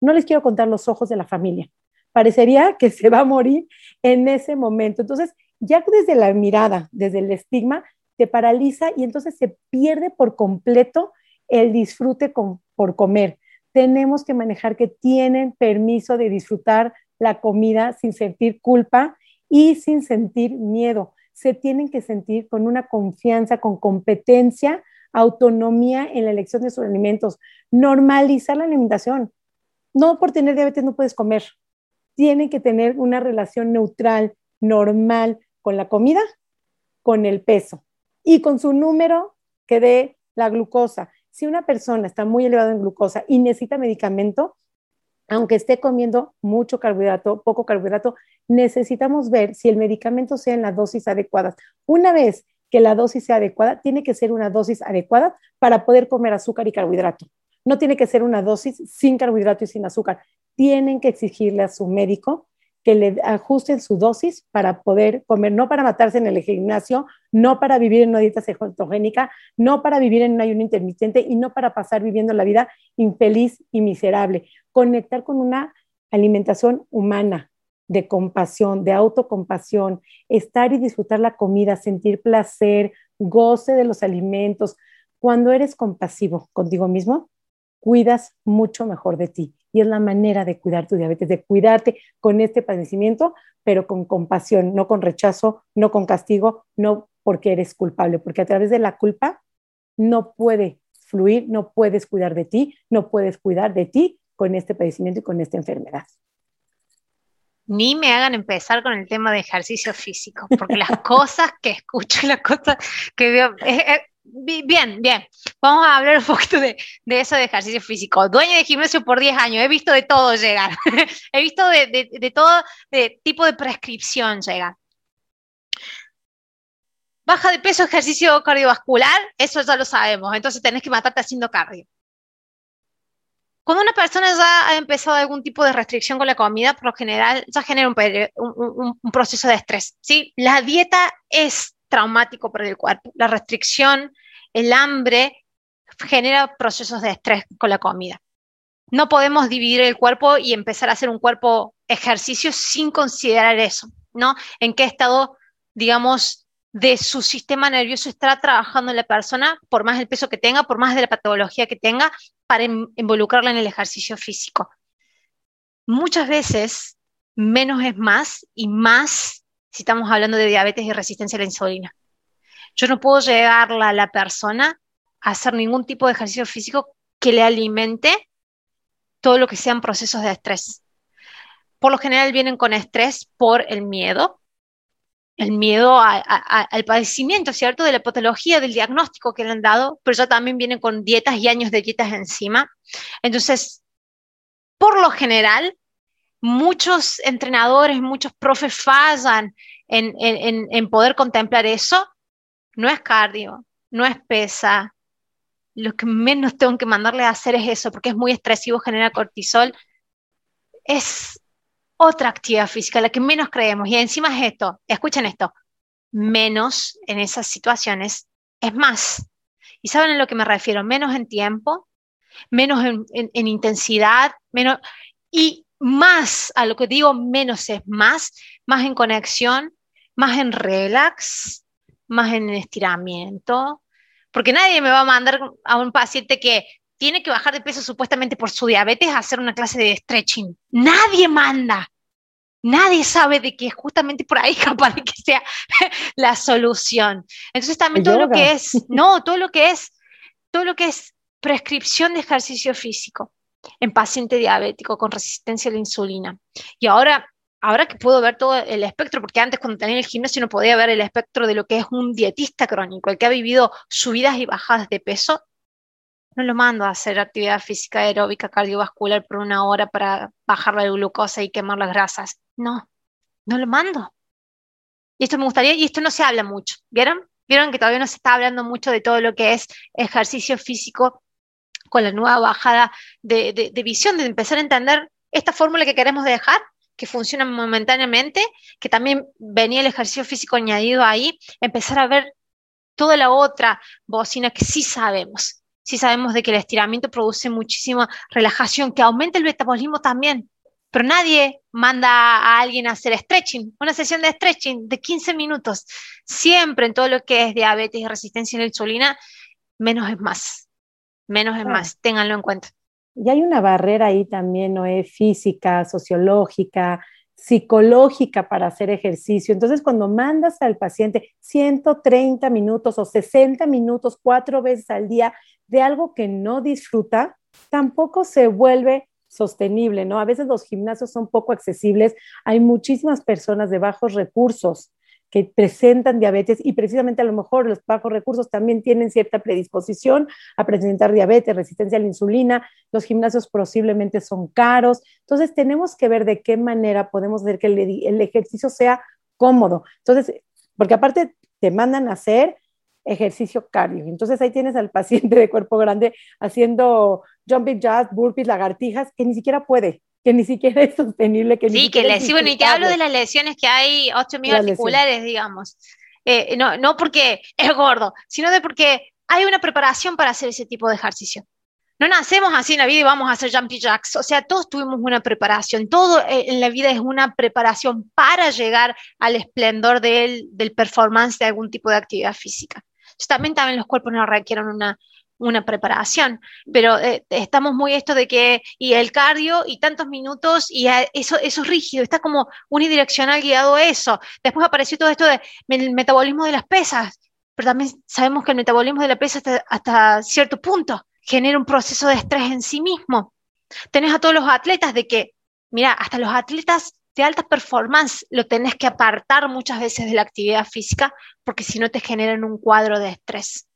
No les quiero contar los ojos de la familia. Parecería que se va a morir en ese momento. Entonces, ya desde la mirada, desde el estigma, te paraliza y entonces se pierde por completo el disfrute por comer. Tenemos que manejar que tienen permiso de disfrutar la comida sin sentir culpa y sin sentir miedo. Se tienen que sentir con una confianza, con competencia, autonomía en la elección de sus alimentos. Normalizar la alimentación. No por tener diabetes no puedes comer. Tienen que tener una relación neutral, normal con la comida, con el peso y con su número que dé la glucosa. Si una persona está muy elevada en glucosa y necesita medicamento, aunque esté comiendo mucho carbohidrato, poco carbohidrato, necesitamos ver si el medicamento sea en la dosis adecuada. Una vez que la dosis sea adecuada, tiene que ser una dosis adecuada para poder comer azúcar y carbohidrato. No tiene que ser una dosis sin carbohidrato y sin azúcar. Tienen que exigirle a su médico que le ajusten su dosis para poder comer, no para matarse en el gimnasio, no para vivir en una dieta cetogénica, no para vivir en un ayuno intermitente y no para pasar viviendo la vida infeliz y miserable. Conectar con una alimentación humana, de compasión, de autocompasión, estar y disfrutar la comida, sentir placer, goce de los alimentos. Cuando eres compasivo contigo mismo, cuidas mucho mejor de ti. Y es la manera de cuidar tu diabetes, de cuidarte con este padecimiento, pero con compasión, no con rechazo, no con castigo, no porque eres culpable, porque a través de la culpa no puede fluir, no puedes cuidar de ti, no puedes cuidar de ti con este padecimiento y con esta enfermedad ni me hagan empezar con el tema de ejercicio físico, porque las cosas que escucho, las cosas que veo, eh, eh, bien, bien, vamos a hablar un poquito de, eso de ejercicio físico. Dueña de gimnasio por 10 años, he visto de todo llegar, he visto de, todo de tipo de prescripción llegar. Baja de peso, ejercicio cardiovascular, eso ya lo sabemos, entonces tenés que matarte haciendo cardio. Cuando una persona ya ha empezado algún tipo de restricción con la comida, por lo general ya genera un, proceso de estrés. ¿sí? La dieta es traumático para el cuerpo. La restricción, el hambre, genera procesos de estrés con la comida. No podemos dividir el cuerpo y empezar a hacer un cuerpo ejercicio sin considerar eso, ¿no? En qué estado, digamos, de su sistema nervioso está trabajando la persona, por más el peso que tenga, por más de la patología que tenga, para involucrarla en el ejercicio físico. Muchas veces menos es más y más si estamos hablando de diabetes y resistencia a la insulina. Yo no puedo llegarla a la persona a hacer ningún tipo de ejercicio físico que le alimente todo lo que sean procesos de estrés. Por lo general vienen con estrés por el miedo, el miedo al padecimiento, ¿cierto? De la patología, del diagnóstico que le han dado, pero ya también vienen con dietas y años de dietas encima. Entonces, por lo general, muchos entrenadores, muchos profes fallan en, en poder contemplar eso. No es cardio, no es pesa. Lo que menos tengo que mandarle a hacer es eso, porque es muy estresivo, genera cortisol. Es otra actividad física, la que menos creemos. Y encima es esto, escuchen esto, menos en esas situaciones es más. ¿Y saben a lo que me refiero? Menos en tiempo, menos en, intensidad, menos... Y más, a lo que digo menos es más, más en conexión, más en relax, más en estiramiento, porque nadie me va a mandar a un paciente que tiene que bajar de peso supuestamente por su diabetes a hacer una clase de stretching. Nadie manda. Nadie sabe de que es justamente por ahí capaz de que sea la solución. Entonces también todo lo que es, no, todo lo que es, todo lo que es prescripción de ejercicio físico en paciente diabético con resistencia a la insulina. Y ahora, ahora que puedo ver todo el espectro, porque antes cuando tenía el gimnasio no podía ver el espectro de lo que es un dietista crónico, el que ha vivido subidas y bajadas de peso, no lo mando a hacer actividad física aeróbica cardiovascular por una hora para bajar la glucosa y quemar las grasas. No, no lo mando. Y esto me gustaría, y esto no se habla mucho. ¿Vieron? Vieron que todavía no se está hablando mucho de todo lo que es ejercicio físico con la nueva bajada de, visión, de empezar a entender esta fórmula que queremos dejar, que funciona momentáneamente, que también venía el ejercicio físico añadido ahí, empezar a ver toda la otra bocina que sí sabemos, sí sabemos de que el estiramiento produce muchísima relajación, que aumenta el metabolismo también. Pero nadie manda a alguien a hacer stretching, una sesión de stretching de 15 minutos. Siempre en todo lo que es diabetes y resistencia a la insulina, menos es más. Menos es más, ténganlo en cuenta. Y hay una barrera ahí también, ¿no? es física, sociológica, psicológica para hacer ejercicio. Entonces, cuando mandas al paciente 130 minutos o 60 minutos cuatro veces al día de algo que no disfruta, tampoco se vuelve sostenible, ¿no? A veces los gimnasios son poco accesibles, hay muchísimas personas de bajos recursos que presentan diabetes y precisamente a lo mejor los bajos recursos también tienen cierta predisposición a presentar diabetes, resistencia a la insulina, los gimnasios posiblemente son caros, entonces tenemos que ver de qué manera podemos hacer que el, ejercicio sea cómodo. Entonces, porque aparte te mandan a hacer ejercicio cardio. Entonces ahí tienes al paciente de cuerpo grande haciendo jumping jacks, burpees, lagartijas, que ni siquiera puede, que ni siquiera es sostenible. Que sí, que le, sí, bueno, y te hablo de las lesiones que hay articulares, digamos. Eh, no, no porque es gordo, sino de porque hay una preparación para hacer ese tipo de ejercicio. No nacemos así en la vida y vamos a hacer jumping jacks. O sea, todos tuvimos una preparación. Todo eh, en la vida es una preparación para llegar al esplendor del, del performance de algún tipo de actividad física. También, también los cuerpos no requieren una, una preparación, pero eh, estamos muy esto de que, y el cardio, y tantos minutos, y eso, eso es rígido, está como unidireccional guiado eso. Después apareció todo esto de el metabolismo de las pesas, pero también sabemos que el metabolismo de la pesa hasta, hasta cierto punto genera un proceso de estrés en sí mismo. Tenés a todos los atletas de que, mira, hasta los atletas de alta performance lo tenés que apartar muchas veces de la actividad física porque si no te generan un cuadro de estrés.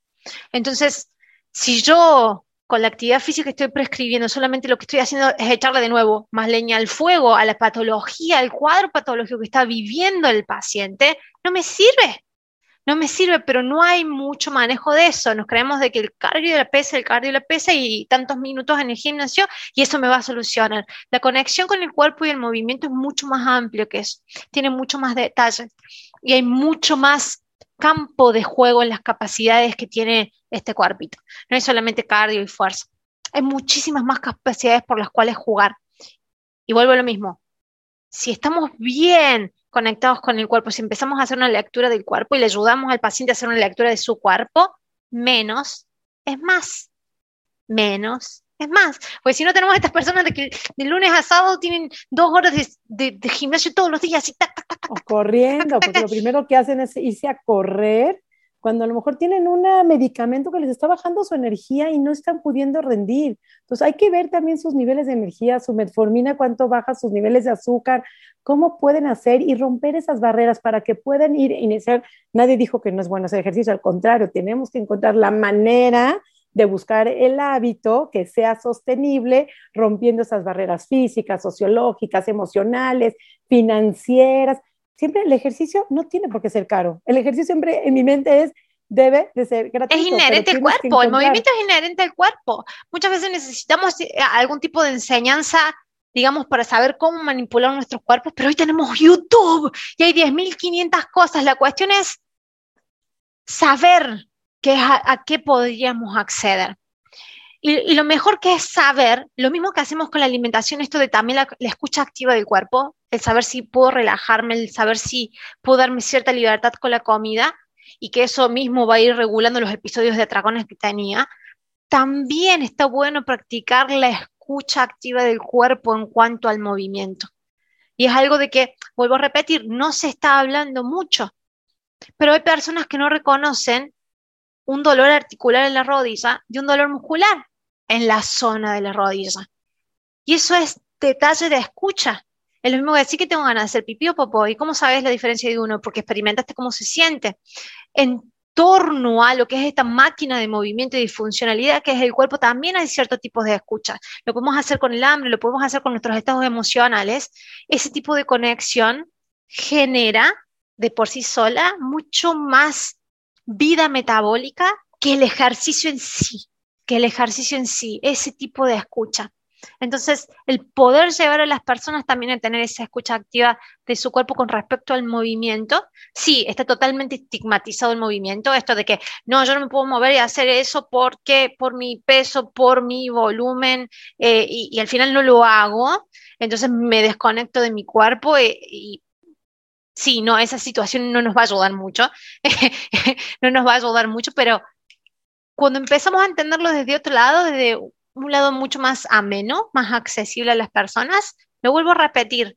Entonces, si yo con la actividad física que estoy prescribiendo solamente lo que estoy haciendo es echarle de nuevo más leña al fuego, a la patología, al cuadro patológico que está viviendo el paciente, no me sirve no me sirve, pero no hay mucho manejo de eso. Nos creemos de que el cardio de la pesa, el cardio de la pesa y tantos minutos en el gimnasio y eso me va a solucionar. La conexión con el cuerpo y el movimiento es mucho más amplio que eso. Tiene mucho más detalle y hay mucho más campo de juego en las capacidades que tiene este cuerpito. No es solamente cardio y fuerza. Hay muchísimas más capacidades por las cuales jugar. Y vuelvo a lo mismo. Si estamos bien conectados con el cuerpo, si empezamos a hacer una lectura del cuerpo y le ayudamos al paciente a hacer una lectura de su cuerpo, menos es más. Menos es más. Porque si no tenemos estas personas de que de lunes a sábado tienen dos horas de, gimnasio todos los días y corriendo, porque lo primero que hacen es irse a correr cuando a lo mejor tienen un medicamento que les está bajando su energía y no están pudiendo rendir. Entonces hay que ver también sus niveles de energía, su metformina, cuánto baja sus niveles de azúcar, cómo pueden hacer y romper esas barreras para que puedan ir a iniciar. Nadie dijo que no es bueno hacer ejercicio, al contrario, tenemos que encontrar la manera de buscar el hábito que sea sostenible, rompiendo esas barreras físicas, sociológicas, emocionales, financieras siempre el ejercicio no tiene por qué ser caro. El ejercicio siempre en mi mente es debe de ser gratuito. Es inherente al cuerpo, el movimiento es inherente al cuerpo. Muchas veces necesitamos eh, algún tipo de enseñanza, digamos, para saber cómo manipular nuestros cuerpos, pero hoy tenemos YouTube y hay 10.500 cosas. La cuestión es saber qué, a qué podríamos acceder. Y, lo mejor que es saber, lo mismo que hacemos con la alimentación, esto de también la, escucha activa del cuerpo, el saber si puedo relajarme, el saber si puedo darme cierta libertad con la comida y que eso mismo va a ir regulando los episodios de atracones que tenía, también está bueno practicar la escucha activa del cuerpo en cuanto al movimiento. Y es algo de que, vuelvo a repetir, no se está hablando mucho, pero hay personas que no reconocen un dolor articular en la rodilla de un dolor muscular en la zona de la rodilla. Y eso es detalle de escucha. Es lo mismo que decir que tengo ganas de hacer pipí o popó. ¿Y cómo sabes la diferencia de uno? Porque experimentaste cómo se siente. En torno a lo que es esta máquina de movimiento y disfuncionalidad que es el cuerpo, también hay ciertos tipos de escucha. Lo podemos hacer con el hambre, lo podemos hacer con nuestros estados emocionales. Ese tipo de conexión genera de por sí sola mucho más vida metabólica que el ejercicio en sí que el ejercicio en sí, ese tipo de escucha. Entonces, el poder llevar a las personas también a tener esa escucha activa de su cuerpo con respecto al movimiento, sí, está totalmente estigmatizado el movimiento, esto de que no, yo no me puedo mover y hacer eso porque por mi peso, por mi volumen, eh, y, al final no lo hago, entonces me desconecto de mi cuerpo y, y sí, no, esa situación no nos va a ayudar mucho, no nos va a ayudar mucho, pero cuando empezamos a entenderlo desde otro lado, desde un lado mucho más ameno, más accesible a las personas, lo vuelvo a repetir,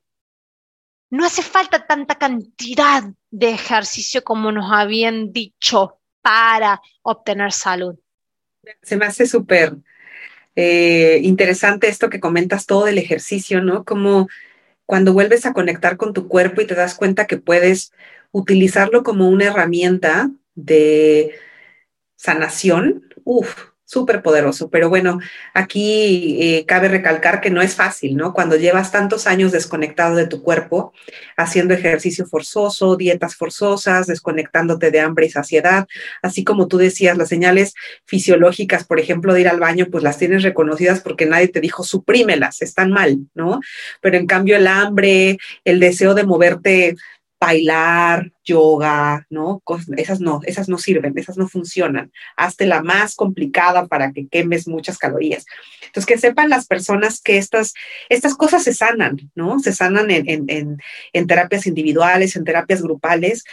no hace falta tanta cantidad de ejercicio como nos habían dicho para obtener salud. Se me hace súper eh, interesante esto que comentas todo del ejercicio, ¿no? Como cuando vuelves a conectar con tu cuerpo y te das cuenta que puedes utilizarlo como una herramienta de sanación, uff, súper poderoso. Pero bueno, aquí eh, cabe recalcar que no es fácil, ¿no? Cuando llevas tantos años desconectado de tu cuerpo, haciendo ejercicio forzoso, dietas forzosas, desconectándote de hambre y saciedad, así como tú decías, las señales fisiológicas, por ejemplo, de ir al baño, pues las tienes reconocidas porque nadie te dijo suprímelas, están mal, ¿no? Pero en cambio el hambre, el deseo de moverte bailar, yoga, ¿no? esas no, esas no sirven, esas no funcionan. Hazte la más complicada para que quemes muchas calorías. Entonces, que sepan las personas que estas, estas cosas se sanan, ¿no? Se sanan en, en terapias individuales, en terapias grupales,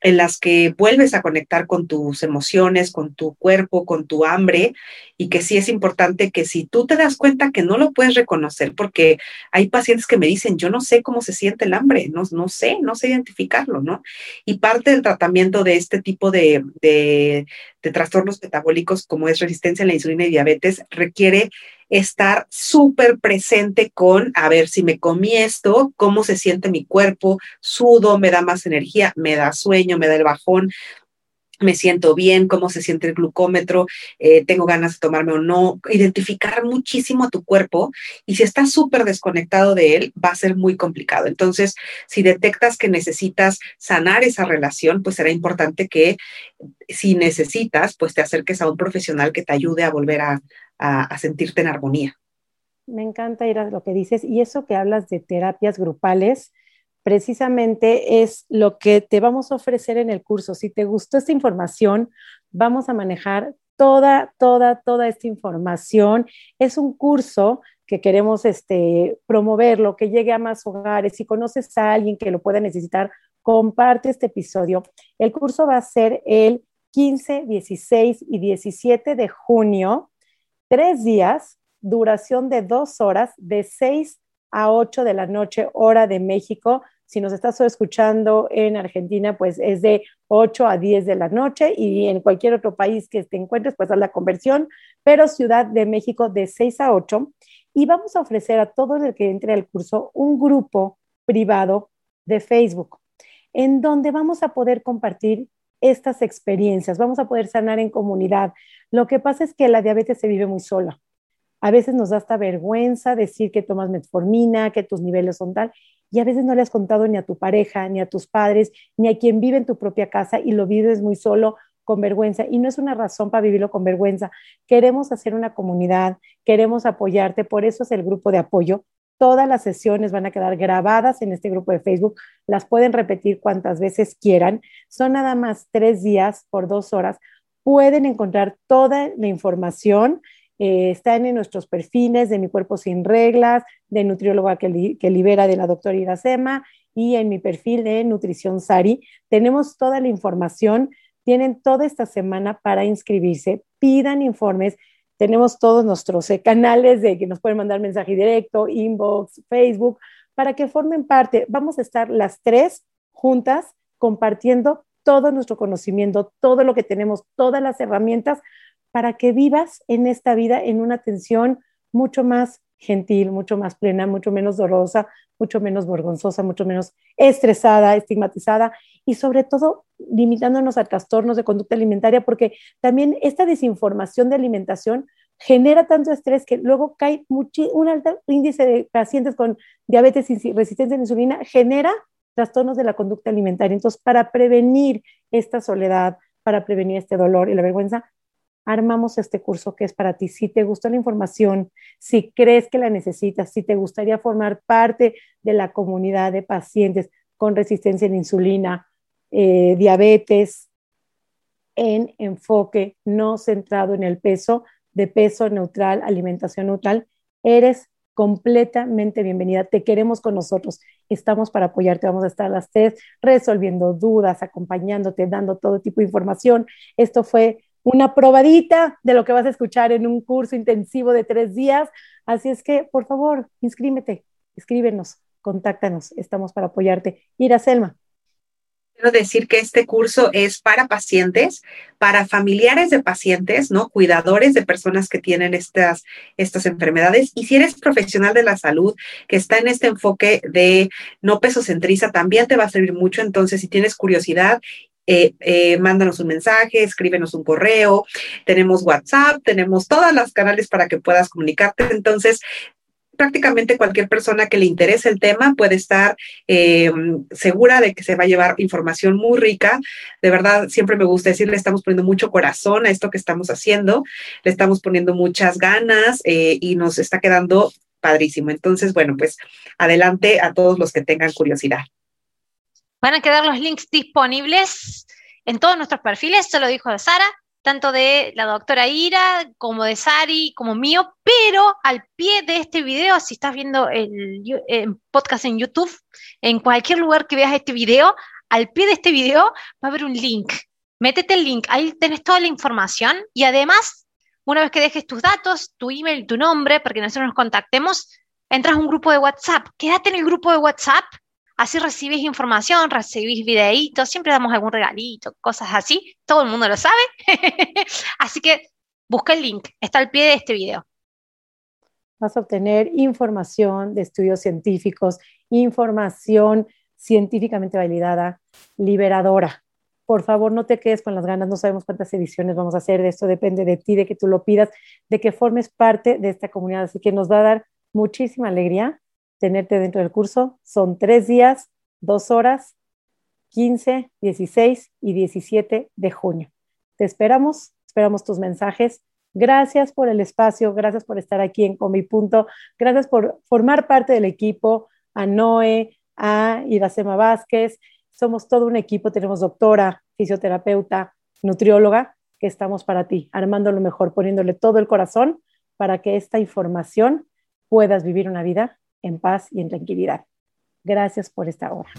en las que vuelves a conectar con tus emociones, con tu cuerpo, con tu hambre, y que sí es importante que si tú te das cuenta que no lo puedes reconocer, porque hay pacientes que me dicen, yo no sé cómo se siente el hambre, no, no sé, no sé identificarlo, ¿no? Y parte del tratamiento de este tipo de, de, de trastornos metabólicos, como es resistencia a la insulina y diabetes, requiere estar súper presente con, a ver, si me comí esto, cómo se siente mi cuerpo, sudo, me da más energía, me da sueño, me da el bajón, me siento bien, cómo se siente el glucómetro, eh, tengo ganas de tomarme o no, identificar muchísimo a tu cuerpo y si estás súper desconectado de él, va a ser muy complicado. Entonces, si detectas que necesitas sanar esa relación, pues será importante que si necesitas, pues te acerques a un profesional que te ayude a volver a, a, sentirte en armonía. Me encanta ir a lo que dices y eso que hablas de terapias grupales, precisamente es lo que te vamos a ofrecer en el curso. Si te gustó esta información, vamos a manejar toda, toda, toda esta información. Es un curso que queremos este, promoverlo, que llegue a más hogares. Si conoces a alguien que lo pueda necesitar, comparte este episodio. El curso va a ser el 15, 16 y 17 de junio tres días, duración de dos horas, de seis a ocho de la noche, hora de México. Si nos estás escuchando en Argentina, pues es de 8 a 10 de la noche y en cualquier otro país que te encuentres, pues haz la conversión, pero Ciudad de México de 6 a 8. Y vamos a ofrecer a todo el que entre al curso un grupo privado de Facebook, en donde vamos a poder compartir estas experiencias, vamos a poder sanar en comunidad. Lo que pasa es que la diabetes se vive muy sola. A veces nos da hasta vergüenza decir que tomas metformina, que tus niveles son tal, y a veces no le has contado ni a tu pareja, ni a tus padres, ni a quien vive en tu propia casa y lo vives muy solo con vergüenza. Y no es una razón para vivirlo con vergüenza. Queremos hacer una comunidad, queremos apoyarte, por eso es el grupo de apoyo. Todas las sesiones van a quedar grabadas en este grupo de Facebook. Las pueden repetir cuantas veces quieran. Son nada más tres días por dos horas. Pueden encontrar toda la información. Eh, están en nuestros perfiles de Mi Cuerpo Sin Reglas, de Nutrióloga que, que Libera de la doctora Iracema y en mi perfil de Nutrición Sari. Tenemos toda la información. Tienen toda esta semana para inscribirse. Pidan informes tenemos todos nuestros eh, canales de que nos pueden mandar mensaje directo, inbox, Facebook, para que formen parte. Vamos a estar las tres juntas compartiendo todo nuestro conocimiento, todo lo que tenemos, todas las herramientas para que vivas en esta vida en una atención mucho más gentil, mucho más plena, mucho menos dolorosa, mucho menos vergonzosa, mucho menos estresada, estigmatizada y sobre todo limitándonos a trastornos de conducta alimentaria, porque también esta desinformación de alimentación genera tanto estrés que luego cae un alto índice de pacientes con diabetes y resistencia a la insulina, genera trastornos de la conducta alimentaria. Entonces, para prevenir esta soledad, para prevenir este dolor y la vergüenza, armamos este curso que es para ti. Si te gustó la información, si crees que la necesitas, si te gustaría formar parte de la comunidad de pacientes con resistencia a la insulina, eh, diabetes, en enfoque no centrado en el peso, de peso neutral, alimentación neutral, eres completamente bienvenida. Te queremos con nosotros. Estamos para apoyarte. Vamos a estar a las tres resolviendo dudas, acompañándote, dando todo tipo de información. Esto fue una probadita de lo que vas a escuchar en un curso intensivo de tres días. Así es que, por favor, inscríbete, escríbenos, contáctanos, estamos para apoyarte. Ira Selma. quiero decir que este curso es para pacientes, para familiares de pacientes, ¿no? Cuidadores de personas que tienen estas, estas enfermedades. Y si eres profesional de la salud que está en este enfoque de no peso centriza, también te va a servir mucho. Entonces, si tienes curiosidad eh, eh, mándanos un mensaje, escríbenos un correo, tenemos WhatsApp, tenemos todas las canales para que puedas comunicarte. Entonces, prácticamente cualquier persona que le interese el tema puede estar eh, segura de que se va a llevar información muy rica. De verdad, siempre me gusta decir, le estamos poniendo mucho corazón a esto que estamos haciendo, le estamos poniendo muchas ganas eh, y nos está quedando padrísimo. Entonces, bueno, pues adelante a todos los que tengan curiosidad. Van a quedar los links disponibles en todos nuestros perfiles, se lo dijo Sara, tanto de la doctora Ira como de Sari, como mío, pero al pie de este video, si estás viendo el, podcast en YouTube, en cualquier lugar que veas este video, al pie de este video va a haber un link. Métete el link, ahí tenés toda la información y además, una vez que dejes tus datos, tu email, tu nombre, para que nosotros nos contactemos, entras a un grupo de WhatsApp. Quédate en el grupo de WhatsApp Así recibís información, recibís videitos, siempre damos algún regalito, cosas así. Todo el mundo lo sabe. así que busca el link, está al pie de este video. Vas a obtener información de estudios científicos, información científicamente validada, liberadora. Por favor, no te quedes con las ganas, no sabemos cuántas ediciones vamos a hacer, de esto depende de ti, de que tú lo pidas, de que formes parte de esta comunidad. Así que nos va a dar muchísima alegría tenerte dentro del curso. Son tres días, dos horas, 15, 16 y 17 de junio. Te esperamos, esperamos tus mensajes. Gracias por el espacio, gracias por estar aquí en Comi Punto, gracias por formar parte del equipo, a Noé, a Iracema Vázquez. Somos todo un equipo, tenemos doctora, fisioterapeuta, nutrióloga, que estamos para ti, armando lo mejor, poniéndole todo el corazón para que esta información puedas vivir una vida en paz y en tranquilidad. Gracias por esta hora.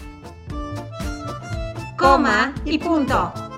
Coma y punto.